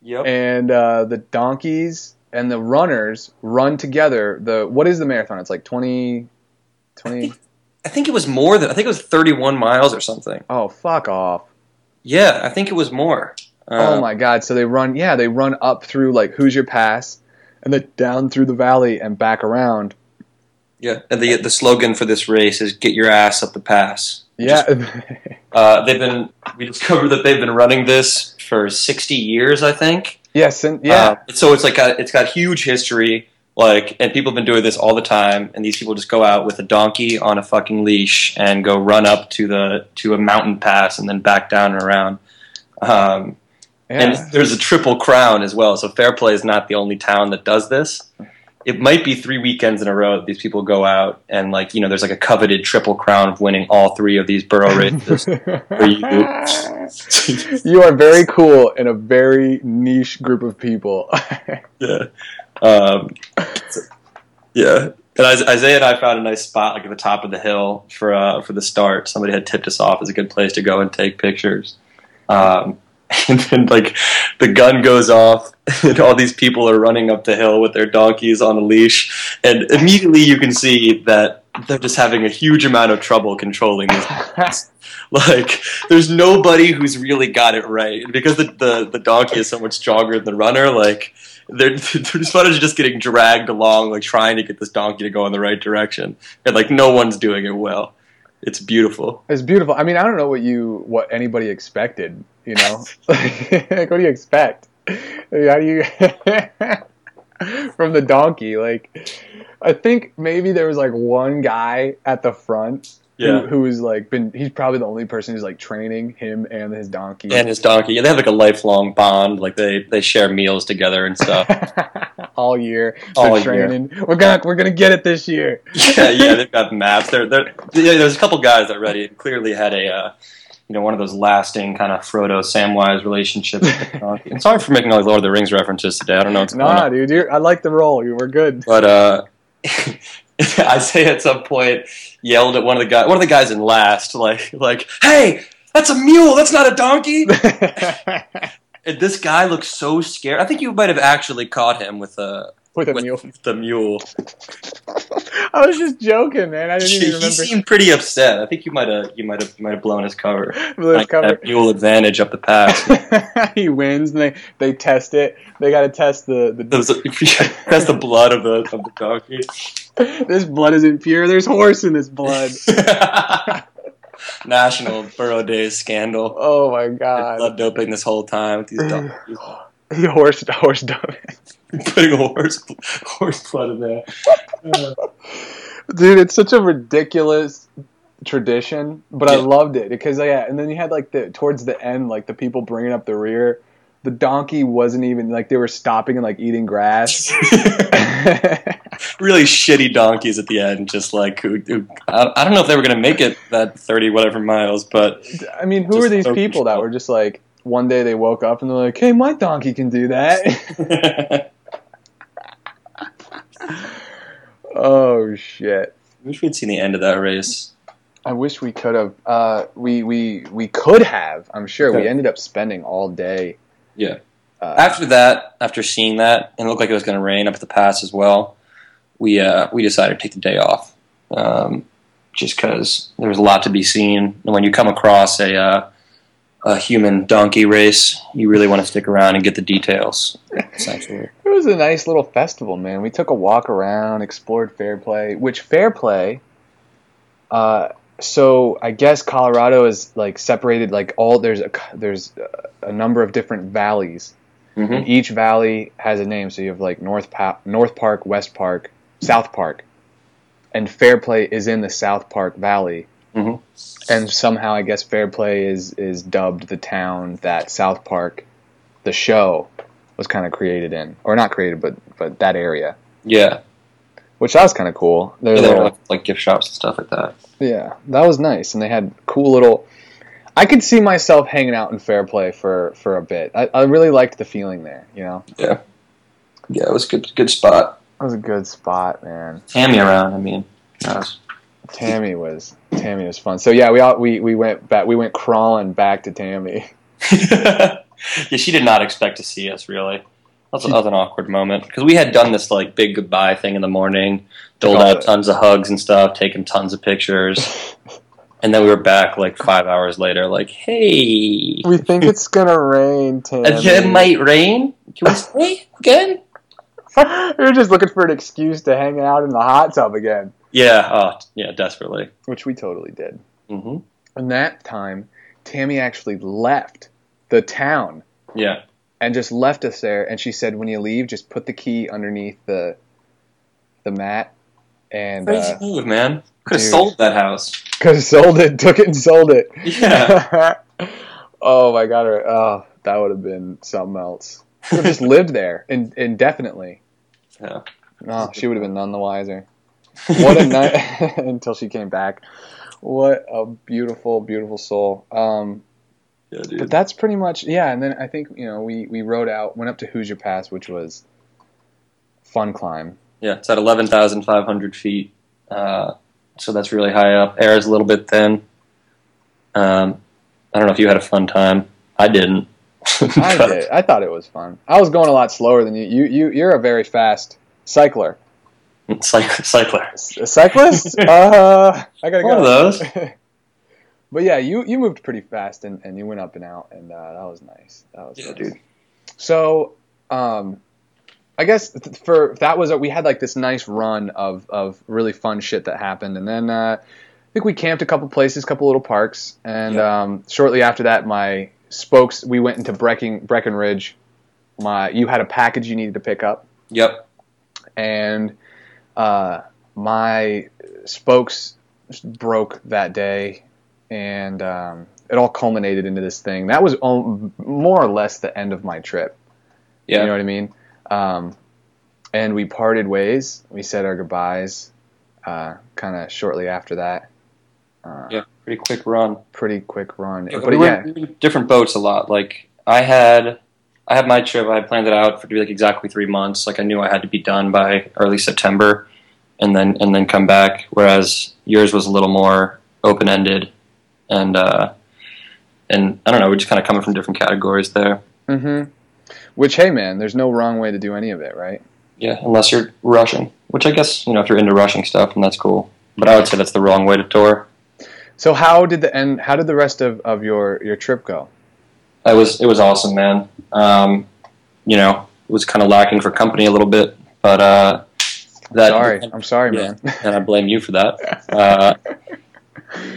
yep. and uh, the donkeys and the runners run together. The what is the marathon? It's like 20, 20 I think it was more than I think it was 31 miles or something. Oh, fuck off! Yeah, I think it was more. oh Uh, my god! So they run, yeah, they run up through like Hoosier Pass, and then down through the valley and back around. Yeah, and the the slogan for this race is "Get your ass up the pass." Yeah, Uh, they've been we discovered that they've been running this for 60 years, I think. yes, and yeah. Uh, so it's like a, it's got huge history, like, and people have been doing this all the time. And these people just go out with a donkey on a fucking leash and go run up to the to a mountain pass and then back down and around. Um, yeah. And there's a triple crown as well. So Fairplay is not the only town that does this. It might be three weekends in a row that these people go out and like you know there's like a coveted triple crown of winning all three of these burro races. You, you are very cool in a very niche group of people. yeah, um, so- yeah. And Is- Isaiah and I found a nice spot like at the top of the hill for uh, for the start. Somebody had tipped us off as a good place to go and take pictures. Um, and then like the gun goes off, and all these people are running up the hill with their donkeys on a leash, and immediately you can see that they're just having a huge amount of trouble controlling these like there's nobody who's really got it right because the, the, the donkey is so much stronger than the runner like they're, they're just just getting dragged along like trying to get this donkey to go in the right direction and like no one's doing it well it's beautiful It's beautiful. I mean, I don't know what you what anybody expected. You know, like what do you expect? How do you from the donkey? Like, I think maybe there was like one guy at the front yeah who, who was like been. He's probably the only person who's like training him and his donkey. and his donkey yeah, they have like a lifelong bond like they they share meals together and stuff all year. All They're year. We're gonna we're gonna get it this year. yeah yeah they've got maps they're, they're yeah, there's a couple guys that already clearly had a uh, you know one of those lasting kind of Frodo Samwise relationships with the donkey. And sorry for making all these Lord of the Rings references today I don't know what's going on Nah, dude, you're, I like the role. You were good. But uh, Isaiah at some point yelled at one of the guys, one of the guys in last, like, like, "Hey, that's a mule. That's not a donkey." And this guy looks so scared. I think you might have actually caught him with a With a with mule. the mule. I was just joking, man. I didn't He, even he remember seemed pretty upset. I think you might have you might have might have blown his cover. Liz Like cover. that mule advantage up the pass. he wins, and they, they test it. They got to test the, the That's the blood of the of the donkey. this blood isn't pure. There's horse in this blood. National Burro Days scandal. Oh my god. blood doping this whole time with these donkeys. He horse horse dove. putting horse horse blood in there. Dude, it's such a ridiculous tradition, but I loved it because yeah. And then you had like the towards the end, like the people bringing up the rear. The donkey wasn't even like they were stopping and like eating grass. really shitty donkeys at the end, just like who, who I, I don't know if they were going to make it that thirty whatever miles, but I mean, who are these so people that were just like one day they woke up and they're like, "Hey, my donkey can do that." Oh shit. I wish we'd seen the end of that race. I wish we could have. Uh, we we we could have. I'm sure we ended up spending all day. Yeah. Uh, After that, after seeing that, and it looked like it was going to rain up at the pass as well, we uh, we decided to take the day off, um, just because there was a lot to be seen. And when you come across a uh, a human donkey race, you really want to stick around and get the details. Essentially, It was a nice little festival, man. We took a walk around, explored Fairplay, which Fairplay. Uh, so I guess Colorado is like separated. Like all there's a there's a number of different valleys. hmm And each valley has a name. So you have like North pa- North Park, West Park, South Park, and Fairplay is in the South Park Valley. Mhm. And somehow, I guess Fairplay is is dubbed the town that South Park, the show, was kind of created in, or not created, but but that area, yeah, which that was kind of cool. There were little, like, like gift shops and stuff like that. yeah, that was nice, and they had cool little. I could see myself hanging out in Fairplay for for a bit. I, I really liked the feeling there. You know, Yeah, yeah, it was a good good spot. it was a good spot, man. Tammy around, I mean, Tammy was Tammy was fun. So yeah, we all we, we went back we went crawling back to Tammy. yeah, she did not expect to see us. Really, that was, that was an awkward moment because we had done this like big goodbye thing in the morning, doled out tons of hugs and stuff, taken tons of pictures, and then we were back like five hours later. Like, hey, We think it's gonna rain, Tammy. it might rain. Can we stay again? we were just looking for an excuse to hang out in the hot tub again, Yeah, oh, yeah, desperately. which we totally did. hmm And that time, Tammy actually left the town Yeah, and just left us there. And she said, "When you leave, just put the key underneath the the mat." And crazy uh, move, man. Could have sold that house. cause sold it, took it and sold it. Yeah, oh my god! Oh, that would have been something else. Just lived there in, indefinitely. yeah. Oh, she would have been none the wiser. What a night until she came back. What a beautiful, beautiful soul. Um, Yeah, but dude. that's pretty much yeah. And then I think you know we we rode out, went up to Hoosier Pass, which was fun climb. Yeah, it's at 11,500 feet. Uh, so that's really high up. Air is a little bit thin. Um, I don't know if you had a fun time. I didn't. I did. I thought it was fun. I was going a lot slower than you. You you you're a very fast cycler. Cyc- cycler. A cyclist? uh, I gotta One go. of those. but yeah, you you moved pretty fast and, and you went up and out, and uh, that was nice. That was Yeah, good. dude. So, um, I guess th- for that was we had like this nice run of of really fun shit that happened, and then uh, I think we camped a couple places, a couple little parks, and Yeah. um, shortly after that, my spokes we went into Brecken Breckenridge. My you had a package you needed to pick up Yep. and uh, my spokes broke that day, and um, it all culminated into this thing. That was al- more or less the end of my trip. Yeah. You know what I mean? Um, and we parted ways. We said our goodbyes, uh, kind of shortly after that. Uh, Yeah. Pretty quick run. Pretty quick run, Yeah, but we yeah, different boats a lot. Like I had, I had my trip. I had planned it out for to be like exactly three months. Like I knew I had to be done by early September, and then and then come back. Whereas yours was a little more open ended, and uh, and I don't know. We're just kind of coming from different categories there. Mm-hmm. Which, hey, man, there's no wrong way to do any of it, right? Yeah, unless you're rushing, which I guess you know if you're into rushing stuff, and that's cool. But I would say that's the wrong way to tour. So, how did the end? How did the rest of, of your your trip go? It was it was awesome, man. Um, you know, it was kind of lacking for company a little bit, but uh, that sorry, I'm sorry, Yeah. man. and I blame you for that. Uh,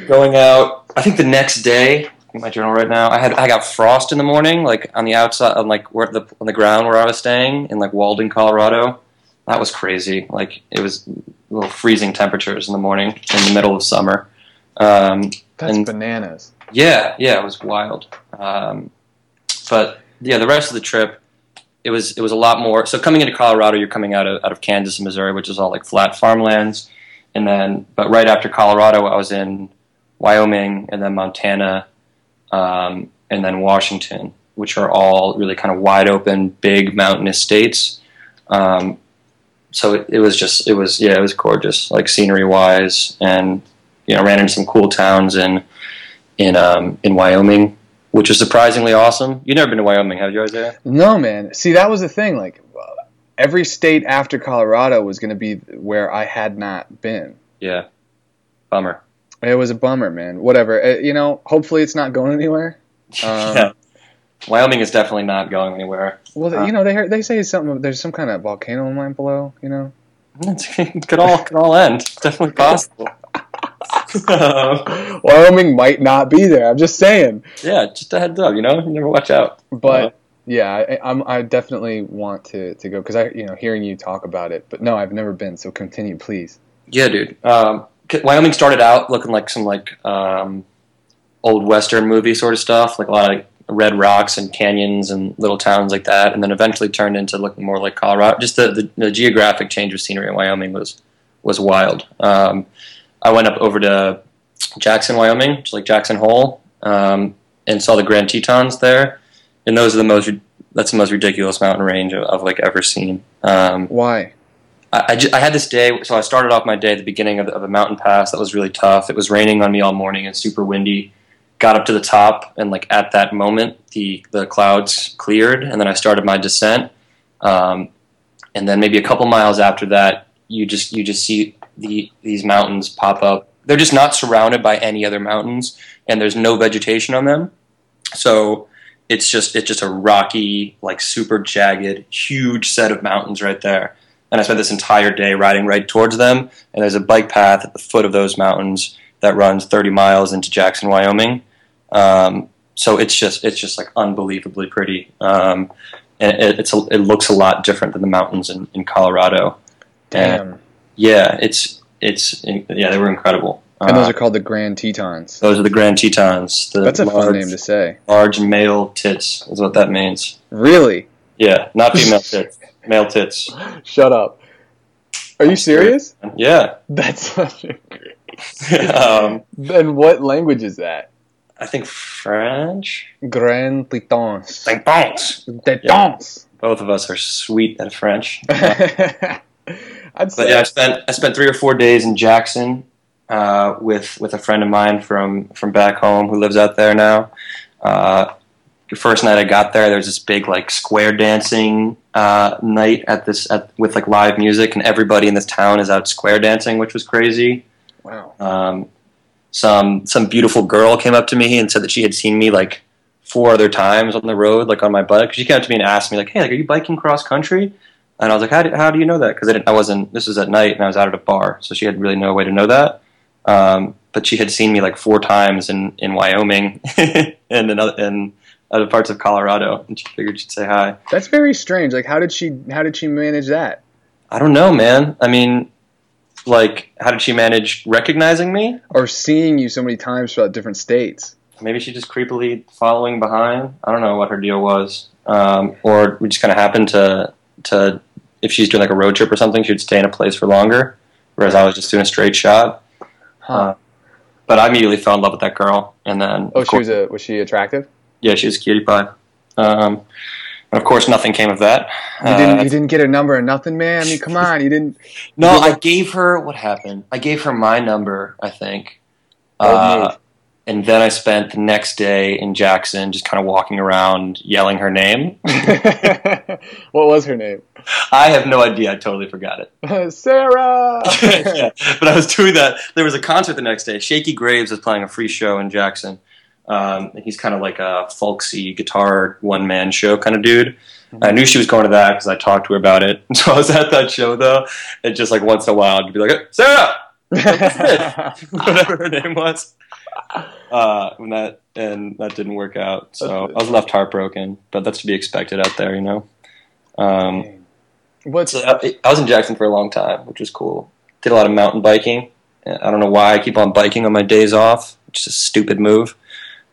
going out, I think the next day, my journal right now, I had I got frost in the morning, like on the outside, on like where the on the ground where I was staying in like Walden, Colorado. That was crazy. Like it was little freezing temperatures in the morning in the middle of summer. Um, That's And- bananas. yeah, yeah, it was wild. Um, but yeah, the rest of the trip, it was it was a lot more. So coming into Colorado, you're coming out of out of Kansas and Missouri, which is all like flat farmlands, and then but right after Colorado, I was in Wyoming and then Montana, um, and then Washington, which are all really kind of wide open, big mountainous states. Um, so it, it was just it was yeah it was gorgeous like scenery wise and you know ran into some cool towns in in um, in Wyoming, which is surprisingly awesome. You've never been to Wyoming, have you, Isaiah? No, man. See, that was the thing. Like, every state after Colorado was going to be where I had not been. Yeah, bummer. It was a bummer, man. Whatever. Uh, you know, hopefully it's not going anywhere. Um, yeah. Wyoming is definitely not going anywhere. Well, Uh, you know, they heard, they say something. There's some kind of volcano line below. You know. it could all could all end. It's definitely possible. Wyoming might not be there. I'm just saying. yeah, just a heads up. You know, you never watch out. But Uh, yeah, I, I'm I definitely want to to go because I you know hearing you talk about it. But no, I've never been. So continue, please. Yeah, dude. Um, Wyoming started out looking like some like um, old western movie sort of stuff, like a lot of red rocks and canyons and little towns like that, and then eventually turned into looking more like Colorado. Just the, the, the geographic change of scenery in Wyoming was was wild. Um, I went up over to Jackson, Wyoming, just like Jackson Hole, um, and saw the Grand Tetons there, and those are the most. That's the most ridiculous mountain range I've, I've like ever seen. Um, Why? I, I, ju- I had this day, so I started off my day at the beginning of, the, of a mountain pass that was really tough. It was raining on me all morning and super windy. Got up to the top, and like at that moment, the the clouds cleared, and then I started my descent. Um, and then maybe a couple miles after that, you just you just see the these mountains pop up. They're just not surrounded by any other mountains, and there's no vegetation on them. So it's just it's just a rocky, like super jagged, huge set of mountains right there and I spent this entire day riding right towards them. And there's a bike path at the foot of those mountains that runs 30 miles into Jackson, Wyoming. Um, so it's just it's just like unbelievably pretty, um, and it, it's a, it looks a lot different than the mountains in, in Colorado. Damn. Yeah, it's it's yeah they were incredible. and those Uh, are called the Grand Tetons. those are the Grand Tetons. The That's a large, fun name to say. Large male tits is what that means. Really? Yeah, not female tits, male tits. Shut up. Are you serious? Yeah. That's such a great. um, Then what language is that? I think French. Grand Tetons. Like bones. Tetons. Both of us are sweet at French. I'd But yeah, I spent I spent three or four days in Jackson uh, with with a friend of mine from from back home who lives out there now. Uh, the first night I got there, there was this big like square dancing uh, night at this at, with like live music, and everybody in this town is out square dancing, which was crazy. Wow. Um, some some beautiful girl came up to me and said that she had seen me like four other times on the road, like on my bike. She came up to me and asked me like, "Hey, like, are you biking cross country?" And I was like, "How do, how do you know that?" Because I I wasn't. This was at night, and I was out at a bar, so she had really no way to know that. Um, but she had seen me like four times in in Wyoming and in other, in other parts of Colorado, and she figured she'd say hi. That's very strange. Like, how did she? How did she manage that? I don't know, man. I mean, like, how did she manage recognizing me? Or seeing you so many times throughout different states? maybe she just creepily following behind. I don't know what her deal was, um, or we just kind of happened to to if she's doing like a road trip or something, she'd stay in a place for longer, whereas I was just doing a straight shot. Huh. Uh, but I immediately fell in love with that girl, and then oh, she course- was a. Was she attractive? yeah, she was a cutie pie. Um, and of course, nothing came of that. You didn't. Uh, you didn't get her number or nothing, man. I mean, come on. You didn't. no, you I gave her what happened. I gave her my number, I think. Uh, move. And then I spent the next day in Jackson just kind of walking around yelling her name. what was her name? I have no idea. I totally forgot it. Sarah. yeah, but I was doing that. There was a concert the next day. Shakey Graves was playing a free show in Jackson. Um, he's kind of like a folksy guitar one man show kind of dude. I knew she was going to that because I talked to her about it. So I was at that show though, and just like once in a while, I'd be like, "Hey, Sarah, whatever her name was. Uh, and that and that didn't work out. So I was left heartbroken, but that's to be expected out there, you know. Um, What's so I, I was in Jackson for a long time, which was cool. Did a lot of mountain biking. I don't know why I keep on biking on my days off, which is a stupid move.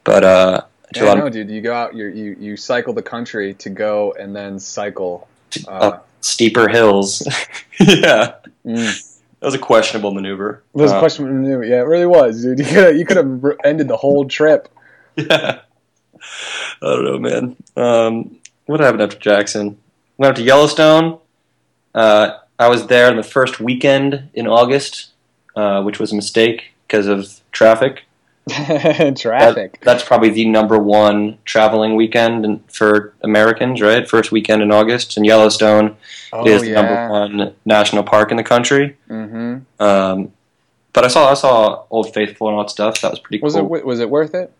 But uh, I Yeah, lot no, of dude. You go out. You you you cycle the country to go and then cycle. Uh, up steeper hills. yeah, mm. That was a questionable maneuver. That was a questionable maneuver. Yeah, it really was, dude. You could have, you could have ended the whole trip. Yeah, I don't know, man. Um, what happened after Jackson? Went up to Yellowstone. Uh, I was there on the first weekend in August, uh, which was a mistake because of traffic. Traffic. That- that's probably the number one traveling weekend for Americans, right? First weekend in August, and Yellowstone oh is the number one national park in the country. hmm Um, but I saw I saw Old Faithful and all that stuff. That was pretty Was cool. it was it worth it?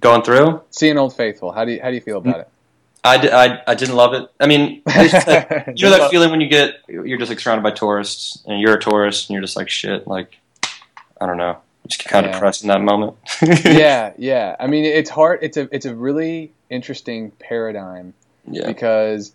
Going through, Seeing Old Faithful. How do you how do you feel about it? I, I, I didn't love it. I mean, just like- you know that feeling when you get you're just like surrounded by tourists and you're a tourist and you're just like shit. Like I don't know, just get kind of Yeah. depressed in that moment. yeah, yeah. I mean, it's hard. It's a it's a really interesting paradigm yeah, because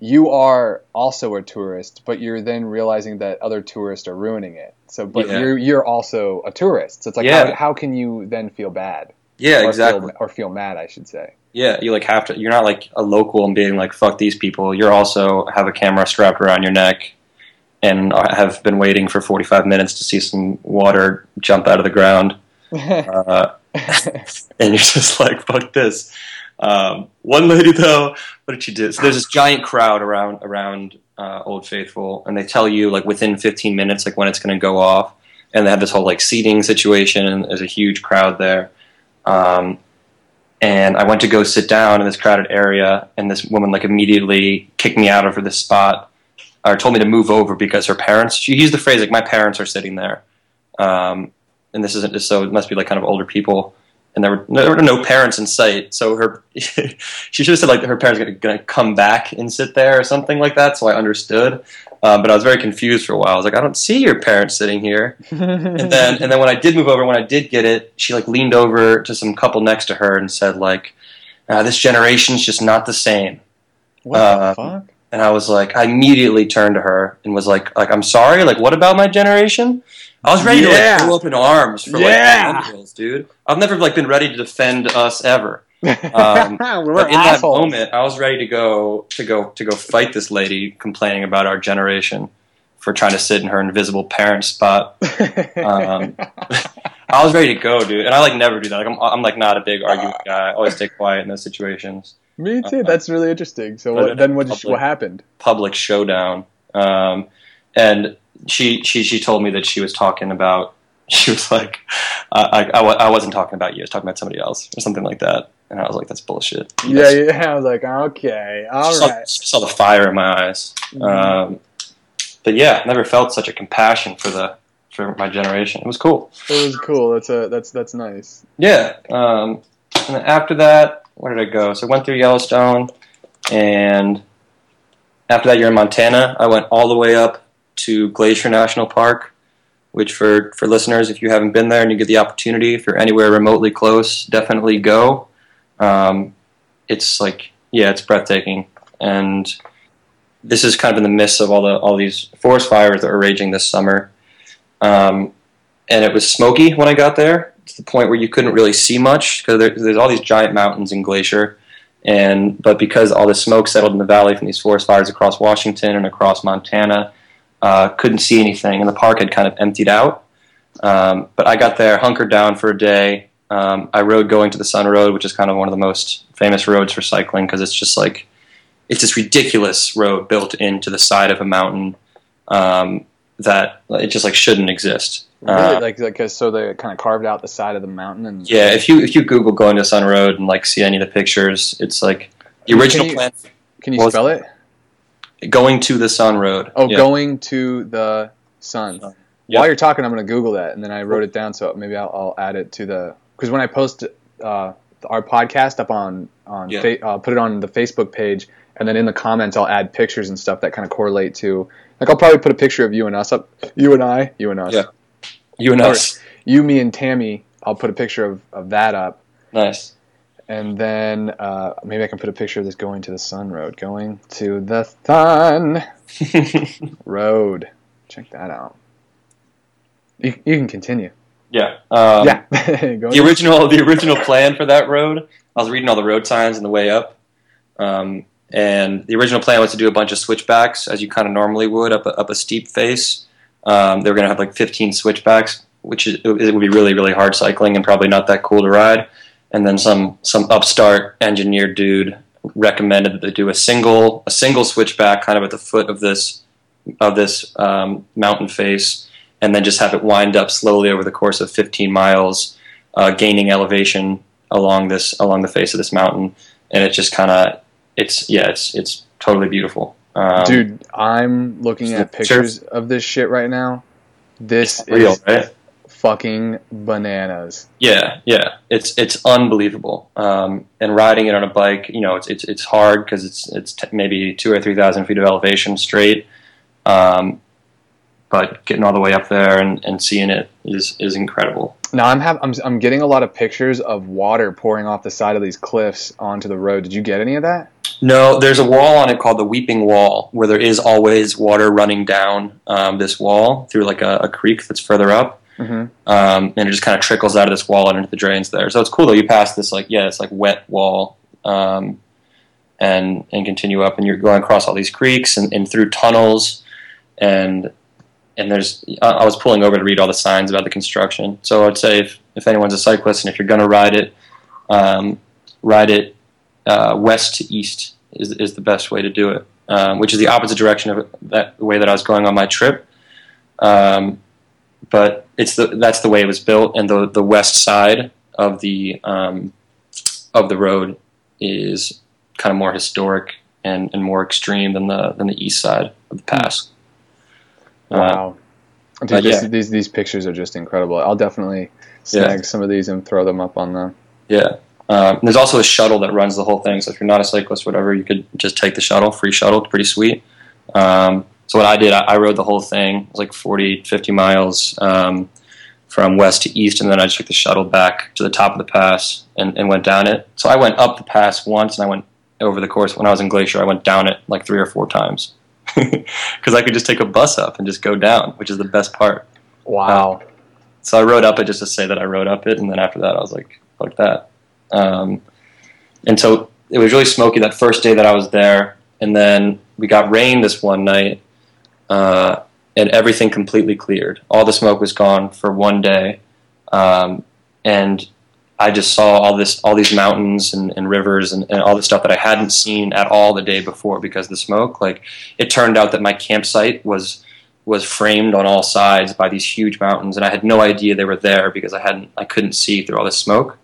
you are also a tourist, but you're then realizing that other tourists are ruining it. So, but Yeah. you're you're also a tourist. So it's like Yeah. how, how can you then feel bad? yeah, or exactly. Feel, or feel mad, I should say. Yeah, you like have to. You're not like a local and being like fuck these people. You're also have a camera strapped around your neck, and I have been waiting for 45 minutes to see some water jump out of the ground. Uh, and you're just like, fuck this. Um, one lady though, what did she do? So there's this giant crowd around around uh, Old Faithful, and they tell you like within 15 minutes like when it's going to go off, and they have this whole like seating situation, and there's a huge crowd there. Um, and I went to go sit down in this crowded area, and this woman like immediately kicked me out of this spot, or told me to move over because her parents. She used the phrase like, "My parents are sitting there," um, and this isn't just so. It must be like kind of older people, and there were there were no parents in sight. So her, she should have said like her parents are going to come back and sit there or something like that. So I understood, um, but I was very confused for a while. I was like, I don't see your parents sitting here and then and then when I did move over, when I did get it, she like leaned over to some couple next to her and said like, uh, "This generation's just not the same." what uh, the fuck? And I was like, I immediately turned to her and was like, like I'm sorry, like what about my generation? I was ready Yeah. to like throw up in arms for Yeah. like millennials, dude. I've never like been ready to defend us ever. Um, But in assholes. that moment, I was ready to go to go to go fight this lady complaining about our generation for trying to sit in her invisible parent spot. Um, I was ready to go, dude, and I like never do that. Like I'm, I'm like not a big argument guy. I always stay quiet in those situations. Me too. That's really interesting. So what, then what, public- what happened? Public showdown, um, and she she she told me that she was talking about. She was like, I, I, I wasn't talking about you. I was talking about somebody else or something like that. And I was like, that's bullshit. Yeah, yeah. I was like, okay, all saw, right. saw the fire in my eyes. Mhm. Um, but yeah, never felt such a compassion for the for my generation. It was cool. It was cool. That's a that's that's nice. Yeah. Um, and after that, where did I go? So I went through Yellowstone, and after that, you're in Montana. I went all the way up to Glacier National Park, which for for listeners, if you haven't been there and you get the opportunity, if you're anywhere remotely close, definitely go. Um, it's like yeah, it's breathtaking, and this is kind of in the midst of all the all these forest fires that are raging this summer. Um, and it was smoky when I got there to the point where you couldn't really see much because there, there's all these giant mountains and Glacier, and but because all the smoke settled in the valley from these forest fires across Washington and across Montana, uh, couldn't see anything, and the park had kind of emptied out. Um, but I got there, hunkered down for a day. Um, I rode going to the Sun Road, which is kind of one of the most famous roads for cycling because it's just like it's this ridiculous road built into the side of a mountain um, that it just like shouldn't exist. Really, Uh, like like so they kind of carved out the side of the mountain and yeah, if you if you Google going to Sun Road and like see any of the pictures, it's like the Can original you- plan Can you spell it? going to the Sun Road. Oh, Yeah. going to the sun. Sun. While you're talking, I'm going to Google that, and then I wrote it down, so maybe I'll, I'll add it to the because when I post uh, our podcast up on on Yeah. fa- uh, put it on the Facebook page, and then in the comments I'll add pictures and stuff that kind of correlate to. Like I'll probably put a picture of you and us up, you and I, you and us, Yeah. You and us. you, me, and Tammy. I'll put a picture of, of that up, Nice. and then uh, maybe I can put a picture of this going to the sun road, going to the sun road. Check that out. You, you can continue. yeah. Um, yeah. The original the original plan for that road. I was reading all the road signs on the way up, um, and the original plan was to do a bunch of switchbacks as you kind of normally would up a, up a steep face. Um, they were going to have like 15 switchbacks, which is, it would be really really hard cycling and probably not that cool to ride. And then some some upstart engineer dude recommended that they do a single a single switchback kind of at the foot of this of this um, mountain face and then just have it wind up slowly over the course of 15 miles, uh, gaining elevation along this along the face of this mountain, and it just kind of it's yeah it's it's totally beautiful. Um, Dude, I'm looking at pictures. of this shit right now. This it's real, is right? fucking bananas. Yeah, yeah, it's it's unbelievable. Um, and riding it on a bike, you know, it's it's it's hard because it's it's t- maybe two or three thousand feet of elevation straight. Um, but getting all the way up there and, and seeing it is is incredible. Now I'm have I'm I'm getting a lot of pictures of water pouring off the side of these cliffs onto the road. Did you get any of that? No, there's a wall on it called the Weeping Wall, where there is always water running down um, this wall through like a, a creek that's further up. Mm-hmm. um, and it just kind of trickles out of this wall and into the drains there. So it's cool though. You pass this like yeah, it's like wet wall, um, and and continue up, and you're going across all these creeks and, and through tunnels, and and there's I was pulling over to read all the signs about the construction. So I'd say if if anyone's a cyclist and if you're going to ride it, um, ride it uh, west to east is is the best way to do it, um, which is the opposite direction of that the way that I was going on my trip. Um, but it's the that's the way it was built, and the the west side of the um, of the road is kind of more historic and, and more extreme than the than the east side of the pass. Uh, Wow. Dude, this, yeah. these these pictures are just incredible. I'll definitely snag some of these and throw them up on the. yeah. Um, there's also a shuttle that runs the whole thing. So if you're not a cyclist, whatever, you could just take the shuttle, free shuttle. It's pretty sweet. Um, so what I did, I, I rode the whole thing. It was like 40, 50 miles um, from west to east, and then I just took the shuttle back to the top of the pass and, and went down it. So I went up the pass once, and I went over the course. When I was in Glacier, I went down it like three or four times because I could just take a bus up and just go down, which is the best part. Wow. So I rode up it just to say that I rode up it, and then after that, I was like, "Fuck that." Um, and so it was really smoky that first day that I was there, and then we got rain this one night, uh, and everything completely cleared. All the smoke was gone for one day, um, and I just saw all this, all these mountains and, and rivers and, and all the stuff that I hadn't seen at all the day before because of the smoke. Like it turned out that my campsite was was framed on all sides by these huge mountains, and I had no idea they were there because I hadn't, I couldn't see through all the smoke.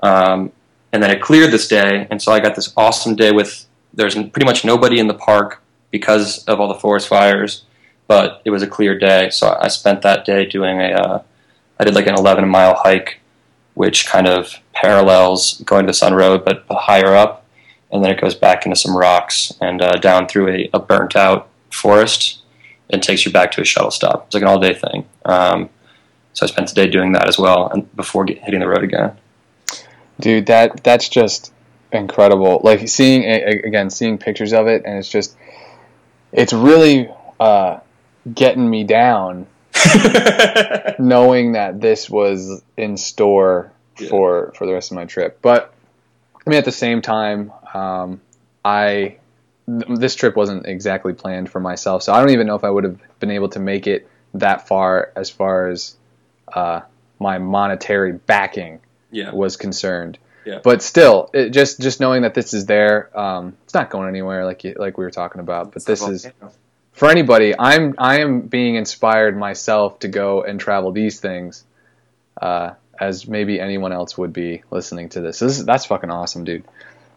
Um, and then it cleared this day, and so I got this awesome day with there's pretty much nobody in the park because of all the forest fires, but it was a clear day, so I spent that day doing a, uh, I did like an 11 mile hike, which kind of parallels going to the Sun Road, but higher up, and then it goes back into some rocks and uh, down through a, a burnt out forest and takes you back to a shuttle stop. It's like an all day thing. Um, so I spent the day doing that as well, and before get, hitting the road again. Dude, that that's just incredible. Like seeing again, seeing pictures of it, and it's just, it's really uh, getting me down, knowing that this was in store Yeah. for for the rest of my trip. But I mean, at the same time, um, I th- this trip wasn't exactly planned for myself, so I don't even know if I would have been able to make it that far as far as uh, my monetary backing yeah, was concerned. Yeah. But still, it, just just knowing that this is there, um, it's not going anywhere like you, like we were talking about. But this is for anybody. I'm I am being inspired myself to go and travel these things, uh, as maybe anyone else would be listening to this. this is, that's fucking awesome, dude.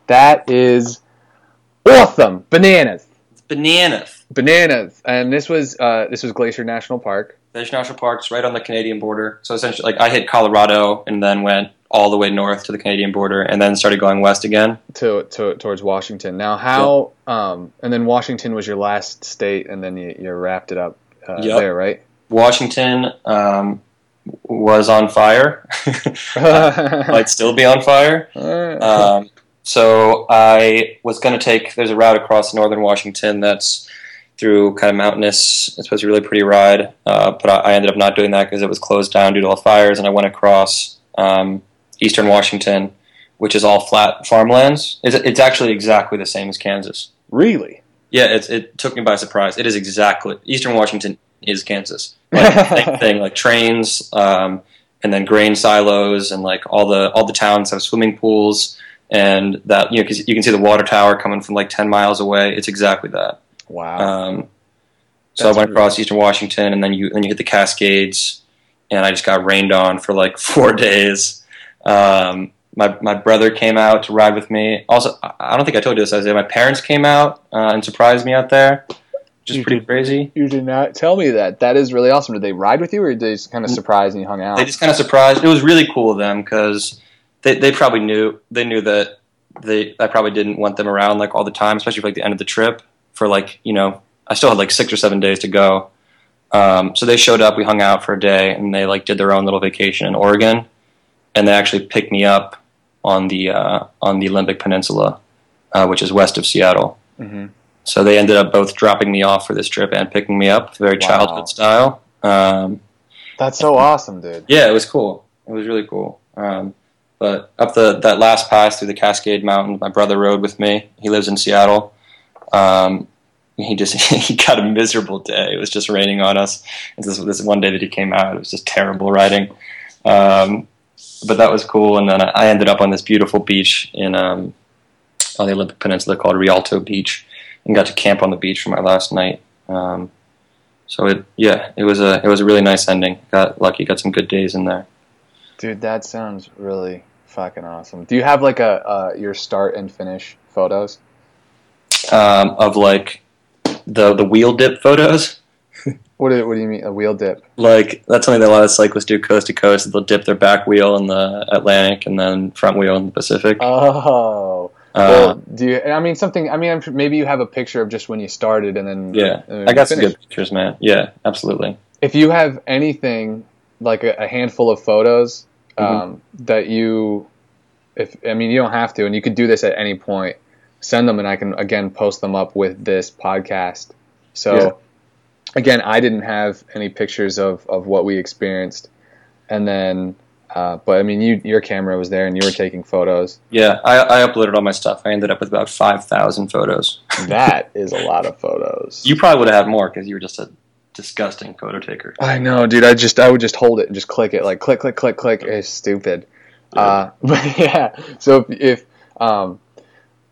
That is awesome. Bananas, bananas. bananas. And this was uh, this was Glacier National Park. Fish National Park's right on the Canadian border. So essentially, like I hit Colorado and then went all the way north to the Canadian border, and then started going west again. to, to towards Washington. Now, how? Um, and then Washington was your last state, and then you, you wrapped it up uh, Yep. there, right? Washington um, was on fire. Might still be on fire. Um, so I was going to take. There's a route across northern Washington that's through kind of mountainous. It's supposed to be a really pretty ride, uh, but I, I ended up not doing that because it was closed down due to all the fires. And I went across um, eastern Washington, which is all flat farmlands. It's, it's actually exactly the same as Kansas. really? Yeah, it's, it took me by surprise. It is exactly Eastern Washington is Kansas. Like, same thing, like trains, um, and then grain silos, and like all the all the towns have swimming pools, and that you know because you can see the water tower coming from like ten miles away. It's exactly that. Wow. Um, So That's I went really- across Eastern Washington, and then you then you hit the Cascades, and I just got rained on for like four days. Um, my my brother came out to ride with me. Also, I I don't think I told you this, Isaiah. My parents came out uh, and surprised me out there, which is pretty did. crazy. You did not tell me that. That is really awesome. Did they ride with you, or did they just kind of surprise and you hung out? They just kind of surprised. It was really cool of them because they they probably knew they knew that they I probably didn't want them around like all the time, especially for like the end of the trip. For like you know, I still had like six or seven days to go. Um, so they showed up. We hung out for a day, and they like did their own little vacation in Oregon, and they actually picked me up on the uh, on the Olympic Peninsula, uh, which is west of Seattle. hmm So they ended up both dropping me off for this trip and picking me up, very Wow. childhood style. Um, That's so awesome, dude. yeah, it was cool. It was really cool. Um, but up the that last pass through the Cascade Mountains, my brother rode with me. He lives in Seattle. Um, he just he got a miserable day. It was just raining on us. And this this one day that he came out, it was just terrible riding. Um, but that was cool. And then I, ended up on this beautiful beach in um, on the Olympic Peninsula called Rialto Beach, and got to camp on the beach for my last night. Um, so it yeah, it was a it was a really nice ending. Got lucky, got some good days in there. Dude, that sounds really fucking awesome. Do you have like a uh, your start and finish photos? Um, of like the the wheel dip photos. What do, what do you mean a wheel dip? Like that's something that a lot of cyclists do coast to coast. They'll dip their back wheel in the Atlantic and then front wheel in the Pacific. Oh, Uh, well, do you? I mean, something. I mean, maybe you have a picture of just when you started and then. yeah, and I got some good pictures, man. Yeah, absolutely. If you have anything like a, a handful of photos um, Mm-hmm. that you, if I mean, you don't have to, and you could do this at any point. Send them, and I can again post them up with this podcast. So, Yeah. again, I didn't have any pictures of of what we experienced, and then. Uh, but I mean, you your camera was there and you were taking photos. Yeah, I, I uploaded all my stuff. I ended up with about five thousand photos. That is a lot of photos. You probably would have had more because you were just a disgusting photo taker. I know, dude. I just I would just hold it and just click it, like click, click, click, click. It's stupid. Uh, but yeah. So if, if um,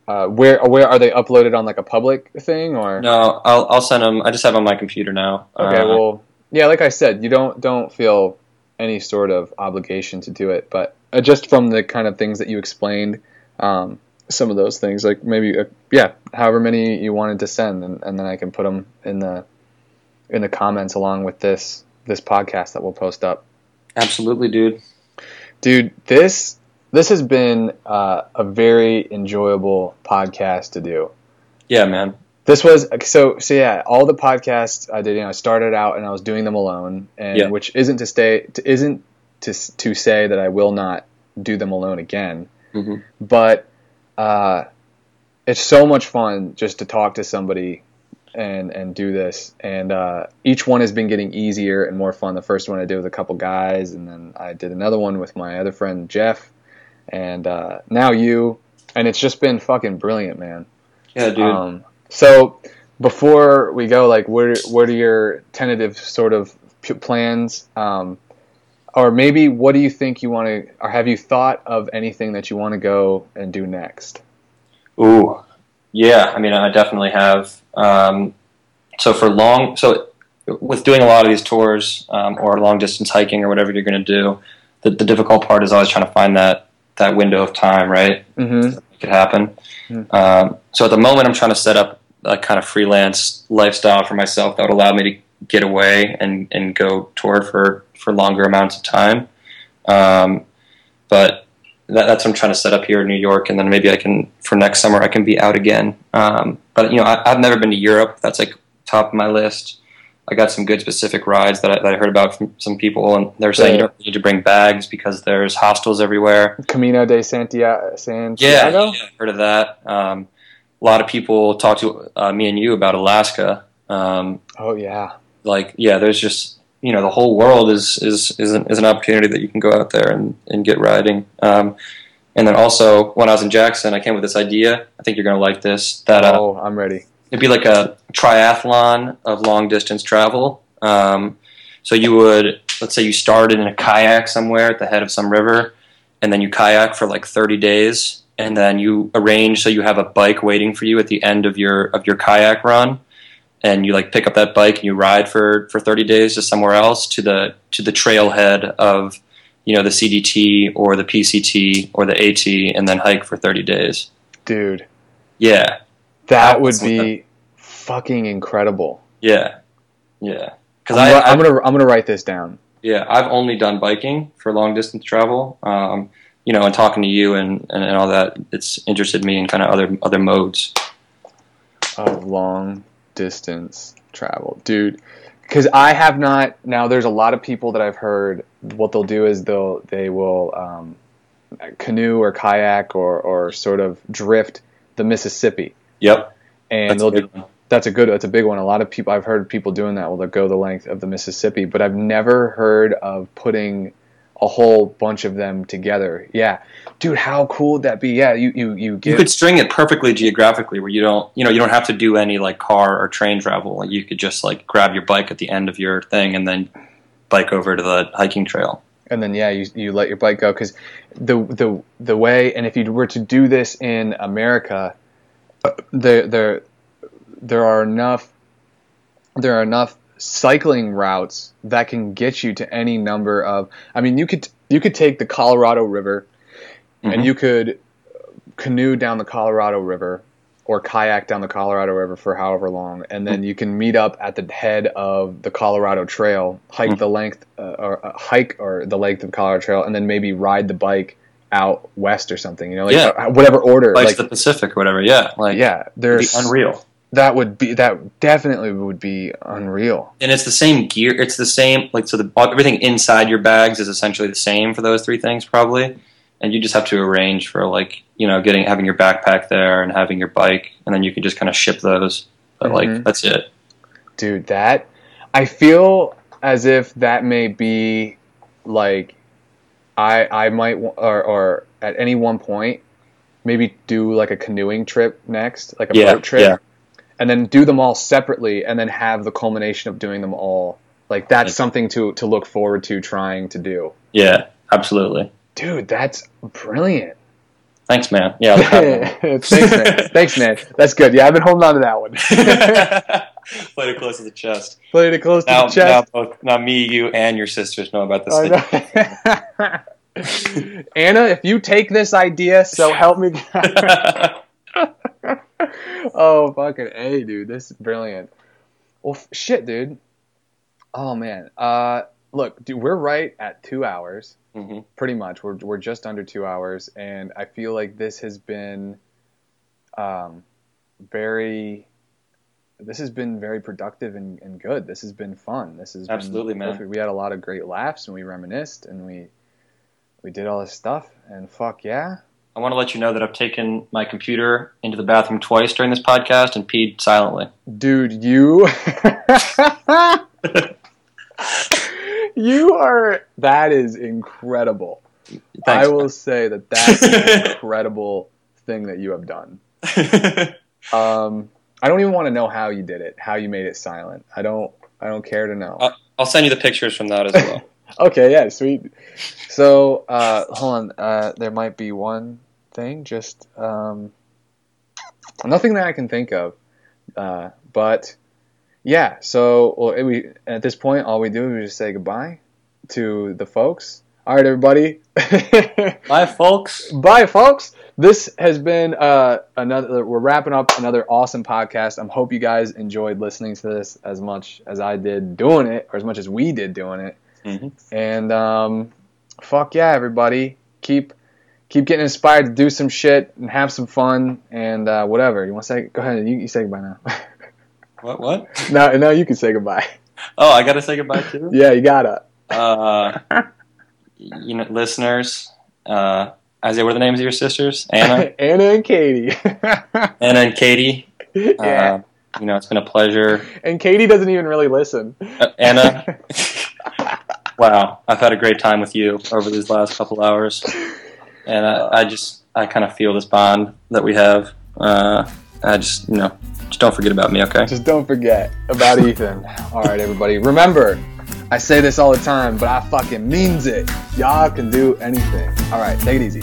uh, where where are they uploaded on like a public thing or? No, I'll I'll send them. I just have them on my computer now. Okay. Uh, well, yeah. Like I said, you don't don't feel any sort of obligation to do it, but uh, just from the kind of things that you explained, um, some of those things, like maybe uh, yeah, however many you wanted to send, and, and then I can put them in the in the comments along with this this podcast that we'll post up. absolutely, dude. dude this this has been uh, a very enjoyable podcast to do Yeah, man. this was so so yeah all the podcasts i did you know i started out and i was doing them alone and Yeah. which isn't to stay to, isn't to, to say that i will not do them alone again hmm but uh, it's so much fun just to talk to somebody and and do this. And uh, each one has been getting easier and more fun. The first one i did with a couple guys and then i did another one with my other friend jeff. And uh, now you and it's just been fucking brilliant man. Yeah, dude. um, so before we go like what are, what are your tentative sort of p- plans? Um, or maybe what do you think you want to or have you thought of anything that you want to go and do next? Ooh, yeah. I mean, I definitely have. Um, so for long, so with doing a lot of these tours um, or long distance hiking or whatever you're going to do, the, the difficult part is always trying to find that that window of time, right? mm-hmm. It happen. Mhm. Um, so at the moment, I'm trying to set up a kind of freelance lifestyle for myself that would allow me to get away and, and go tour for, for longer amounts of time. Um, but that, that's what I'm trying to set up here in New York, and then maybe I can for next summer I can be out again. Um, but you know, I, I've never been to Europe. That's like top of my list. I got some good specific rides that I, that I heard about from some people, and they're saying you don't need to bring bags because there's hostels everywhere. camino de santiago, Yeah, santiago? yeah, heard of that. Um, a lot of people talk to uh, me and you about Alaska. Um, oh yeah like, yeah, there's just you know the whole world is is is an, is an opportunity that you can go out there and, and get riding. Um, and then also when I was in Jackson, I came with this idea. I think you're gonna like this. That uh, oh i'm ready it'd be like a triathlon of long distance travel. Um, so you would, let's say you started in a kayak somewhere at the head of some river, and then you kayak for like 30 days, and then you arrange so you have a bike waiting for you at the end of your of your kayak run, and you like pick up that bike and you ride for for 30 days to somewhere else to the to the trailhead of you know the CDT or the PCT or the AT and then hike for 30 days. Dude, Yeah, that That would be fucking incredible. yeah, yeah. Because I'm, I, I'm gonna I'm gonna write this down. yeah I've only done biking for long distance travel. Um, you know, and talking to you and, and, and all that, it's interested me in kind of other other modes. of long distance travel, dude. Because I have not. Now, there's a lot of people that I've heard. What they'll do is they'll they will um, canoe or kayak or or sort of drift the Mississippi, Yep, and that's a they'll good one. that's a good that's a big one. A lot of people I've heard people doing that. Will they'll go the length of the Mississippi, but I've never heard of putting a whole bunch of them together. Yeah, dude, how cool would that be? Yeah, you you you You could string it perfectly geographically, where you don't, you know, you don't have to do any like car or train travel. Like, you could just like grab your bike at the end of your thing and then bike over to the hiking trail. and then yeah, you you let your bike go because the the the way and if you were to do this in America, there there there are enough there are enough cycling routes that can get you to any number of. I mean, you could you could take the Colorado River and Mhm. you could canoe down the Colorado River or kayak down the Colorado River for however long, and then you can meet up at the head of the Colorado Trail, hike the length uh, or uh, hike or the length of Colorado Trail, and then maybe ride the bike out west or something. You know, like Yeah. uh, whatever order. Like, Like, the Pacific or whatever. Yeah, like yeah, there's unreal. that would be that definitely would be unreal. And it's the same gear. It's the same. Like so, the everything inside your bags is essentially the same for those three things, probably. And you just have to arrange for like you know getting having your backpack there and having your bike, and then you can just kind of ship those. But Mhm. like that's it. dude that i feel as if that may be like i i might or, or at any one point maybe do like a canoeing trip next like a Yeah, boat trip yeah. and then do them all separately and then have the culmination of doing them all like that's something to to look forward to trying to do Yeah, absolutely. Dude that's brilliant Thanks, man. Yeah. I'll have one. thanks man thanks man that's good yeah i've been holding on to that one Played it close to the chest. played it close to the chest now, both, now, me, you, and your sisters know about this. Know. Anna, if you take this idea, so help me. oh, fucking A, dude. This is brilliant. Well, shit, dude. Oh, man. Uh, look, dude, we're right at two hours, hmm pretty much. We're, we're just under two hours, and I feel like this has been um, very. This has been very productive and, and good. This has been fun. This has Absolutely, been man. perfect. We had a lot of great laughs and we reminisced and we we did all this stuff and fuck yeah. I want to let you know that I've taken my computer into the bathroom twice during this podcast and peed silently. Dude, you you are that is incredible. I Thanks. will say that that's an incredible thing that you have done. Um, I don't even want to know how you did it, how you made it silent. I don't I don't care to know. Uh, I'll send you the pictures from that as well. Okay, yeah, sweet. So, uh, hold on. Uh, there might be one thing, just um, nothing that I can think of. Uh, but yeah, so well, we at this point, all we do is just say goodbye to the folks. All right, everybody. Bye, folks. Bye, folks. This has been uh, another. We're wrapping up another awesome podcast. I hope you guys enjoyed listening to this as much as I did doing it, or as much as we did doing it. Mhm. And um, fuck yeah, everybody, keep keep getting inspired to do some shit and have some fun and uh, whatever. You want to say? Go ahead. You, you say goodbye now. What? What? now, now you can say goodbye. Oh, I gotta say goodbye too. Yeah, you gotta. Uh, you know, listeners. Uh, Isaiah, what are the names of your sisters? Anna, Anna and Katie. Anna, and Katie. yeah. Uh, you know, it's been a pleasure. and Katie doesn't even really listen. Uh, Anna, wow, I've had a great time with you over these last couple hours, and I, I just I kind of feel this bond that we have. Uh, I just you know just don't forget about me, okay? Just don't forget about Ethan. All right, everybody. Remember, I say this all the time, but I fucking means it. Y'all can do anything. All right, take it easy.